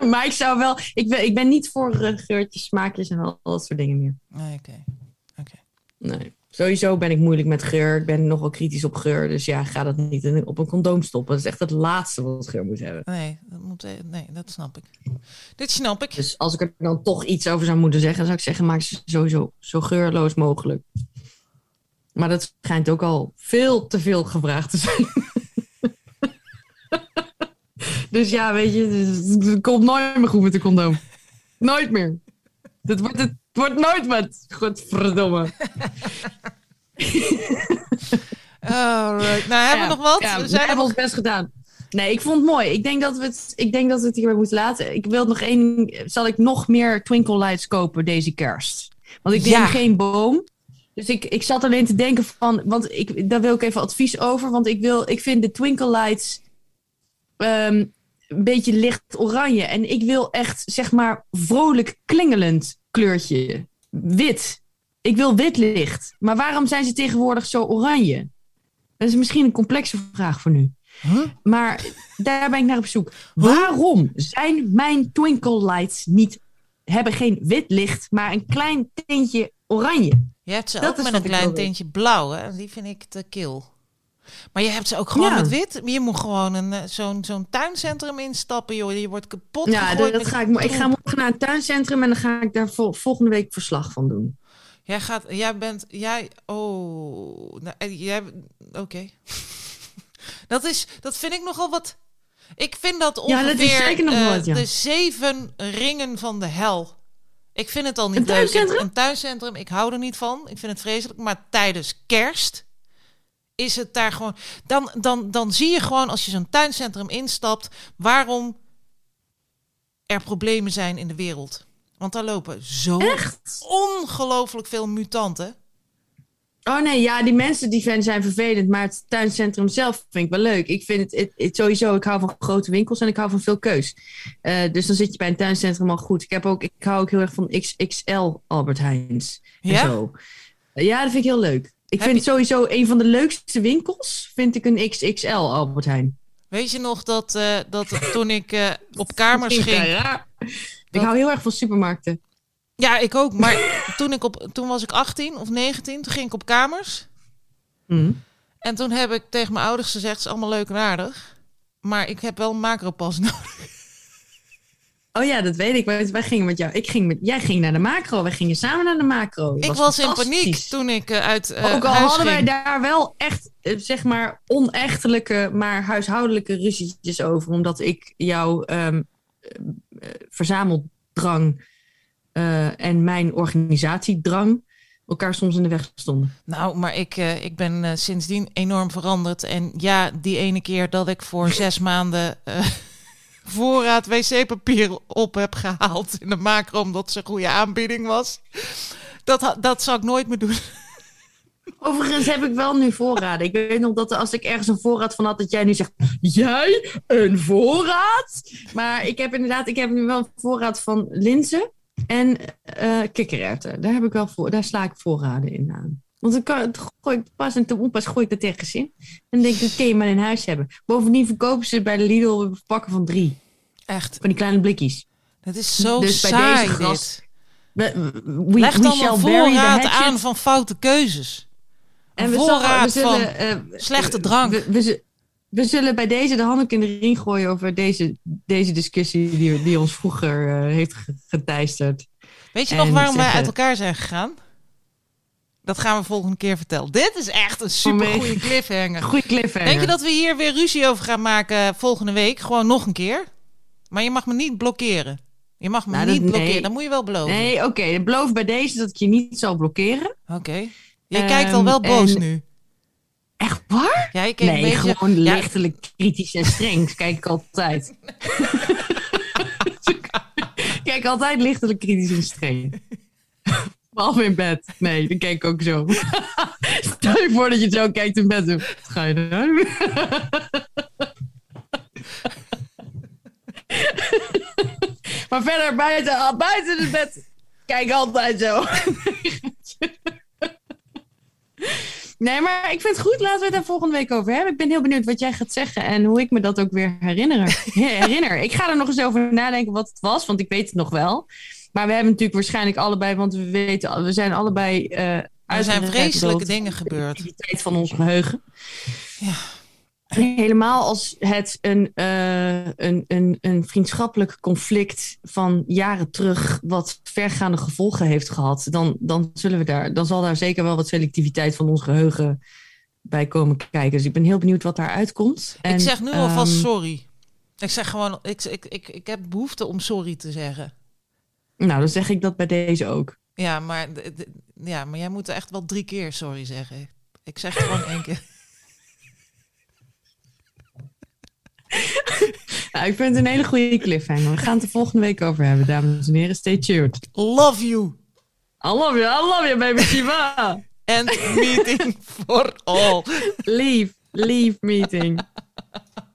[laughs] Maar ik zou wel... Ik ben, ik ben niet voor geurtjes, smaakjes en al, dat soort dingen meer. Nee, oké. Oké. Nee. Sowieso ben ik moeilijk met geur. Ik ben nogal kritisch op geur. Dus ja, ga dat niet op een condoom stoppen. Dat is echt het laatste wat geur moet hebben. Nee, dat moet, eh, nee, dat snap ik. Dit snap ik. Dus als ik er dan toch iets over zou moeten zeggen, zou ik zeggen: maak ze sowieso zo geurloos mogelijk. Maar dat schijnt ook al veel te veel gevraagd te zijn. [laughs] dus ja, weet je, het, komt nooit meer goed met de condoom. Nooit meer. Het wordt, het wordt nooit wat. Godverdomme. Alright. Nou, hebben we nog wat? Ja, we zijn hebben nog... ons best gedaan. Nee, ik vond het mooi. Ik denk dat we het, ik denk dat we het hierbij moeten laten. Ik wil nog één. Zal ik nog meer Twinkle Lights kopen deze kerst? Want ik neem Ja. geen boom. Dus ik, ik zat alleen te denken van. Want ik, daar wil ik even advies over. Want ik, wil, ik vind de Twinkle Lights. ehm, een beetje licht oranje. En ik wil echt, zeg maar, vrolijk klingelend kleurtje. Wit. Ik wil wit licht. Maar waarom zijn ze tegenwoordig zo oranje? Dat is misschien een complexe vraag voor nu. Huh? Maar daar ben ik naar op zoek. Waarom zijn mijn twinkle lights niet, hebben geen wit licht, maar een klein tintje oranje? Je hebt ze Dat ook met een klein tintje blauw, hè? Die vind ik te kil. Maar je hebt ze ook gewoon Ja. met wit. Je moet gewoon een, eh, zo'n, zo'n tuincentrum instappen, joh. Je wordt kapot Ja, dat, dat ga ik, ik ga morgen naar een tuincentrum en dan ga ik daar vol- volgende week verslag van doen. Jij gaat, jij bent, jij, oh, nou, eh, jij, oké. [laughs] dat is, dat vind ik nogal wat. Ik vind dat Ja, ongeveer dat is zeker nog eh, wat, ja. de zeven ringen van de hel. Ik vind het al niet Een leuk. tuincentrum? Een tuincentrum, ik hou er niet van. Ik vind het vreselijk. Maar tijdens kerst is het daar gewoon. Dan, dan, dan zie je gewoon als je zo'n tuincentrum instapt, waarom er problemen zijn in de wereld. Want daar lopen zo Echt? ongelooflijk veel mutanten. Oh nee, ja, die mensen die fan zijn vervelend, maar het tuincentrum zelf vind ik wel leuk. Ik vind het, het, het sowieso, ik hou van grote winkels en ik hou van veel keus. Eh, dus dan zit je bij een tuincentrum al goed. Ik, heb ook, ik hou ook heel erg van XXL Albert Heijns. En Ja? zo. Ja, dat vind ik heel leuk. Ik Heb vind je- sowieso een van de leukste winkels, vind ik een XXL Albert Heijn. Weet je nog dat, eh, dat toen ik eh, op kamers ging. ja. Ik hou heel erg van supermarkten. Ja, ik ook. Maar toen, ik op, toen was ik 18 of 19. Toen ging ik op kamers. Mhm. En toen heb ik tegen mijn ouders gezegd: het is allemaal leuk en aardig. Maar ik heb wel een macropas [laughs] nodig. Oh ja, dat weet ik. Wij, wij gingen met jou. Ik ging met, jij ging naar de macro. Wij gingen samen naar de macro. Dat Ik was in paniek toen ik eh, uit eh Ook al huis hadden wij daar wel echt, eh, zeg maar, onechtelijke, maar huishoudelijke ruzietjes over. Omdat ik jouw ehm, eh, eh, verzameldrang en mijn organisatiedrang elkaar soms in de weg stonden. Nou, maar ik, ik ben sindsdien enorm veranderd. En ja, die ene keer dat ik voor zes maanden voorraad wc-papier op heb gehaald in de macro omdat ze een goede aanbieding was. Dat, dat zou ik nooit meer doen. Overigens heb ik wel nu voorraden. Ik weet nog dat als ik ergens een voorraad van had, dat jij nu zegt: Jij een voorraad? Maar ik heb inderdaad, ik heb nu wel een voorraad van linzen en eh kikkererwten. Daar, heb ik wel daar sla ik voorraden in aan. Want dan, kan, gooi ik pas en te onpas gooi ik dat tegen gezin. En dan denk ik, dat je maar in huis hebben. Bovendien verkopen ze bij de Lidl pakken van drie. Echt, Van die kleine blikjes. het is zo Dus bij saai deze dit. gast- We, we, Leg we dan een voorraad aan van foute keuzes. En we voorraad zullen, we van zullen, eh, slechte drank. We, we, zu- we zullen bij deze de handdoek in de ring gooien over deze, deze discussie die, die ons vroeger eh, heeft ge- geteisterd. Weet je En nog waarom wij uit elkaar zijn gegaan? Dat gaan we volgende keer vertellen. Dit is echt een super goede Vanwege- cliffhanger. Goeie cliffhanger. Denk je dat we hier weer ruzie over gaan maken volgende week? Gewoon nog een keer? Maar je mag me niet blokkeren. Je mag me Nou, dat- niet blokkeren. nee. Dat moet je wel beloven. Nee, oké. ik beloof bij deze dat ik je niet zal blokkeren. Oké. Je Ehm, kijkt al wel boos en- nu. Echt waar? Ja, je Nee, een beetje... gewoon Ja, lichtelijk kritisch en streng. [laughs] Kijk ik altijd. [laughs] kijk altijd lichtelijk kritisch en streng. Behalve in bed. Nee, dan kijk ik ook zo. [laughs] Stel je voor dat je zo kijkt in bed. Wat ga je doen? [laughs] maar verder buiten, buiten het bed. Kijk altijd zo. [laughs] Nee, maar ik vind het goed. Laten we het daar volgende week over hebben. Ik ben heel benieuwd wat jij gaat zeggen en hoe ik me dat ook weer herinner. herinner. Ik ga er nog eens over nadenken wat het was, want ik weet het nog wel. Maar we hebben natuurlijk waarschijnlijk allebei, want we weten, we zijn allebei. eh er zijn vreselijke dingen gebeurd. De tijd van ons geheugen. Ja. Helemaal als het een, eh, een, een, een vriendschappelijk conflict van jaren terug, wat vergaande gevolgen heeft gehad, dan, dan, zullen we daar, dan zal daar zeker wel wat selectiviteit van ons geheugen bij komen kijken. Dus ik ben heel benieuwd wat daar uitkomt. ik zeg nu alvast ehm, sorry. Ik zeg gewoon... Ik, ik, ik, ik heb behoefte om sorry te zeggen. Nou, dan zeg ik dat bij deze ook. Ja, maar, ja, maar jij moet echt wel drie keer sorry zeggen. Ik zeg het gewoon één keer. [laughs] Nou, ik vind het een hele goede cliffhanger. We gaan het er volgende week over hebben, dames en heren. Stay tuned. Love you. I love you, I love you, baby Shiva. And meeting for all. Leave, leave meeting. [laughs]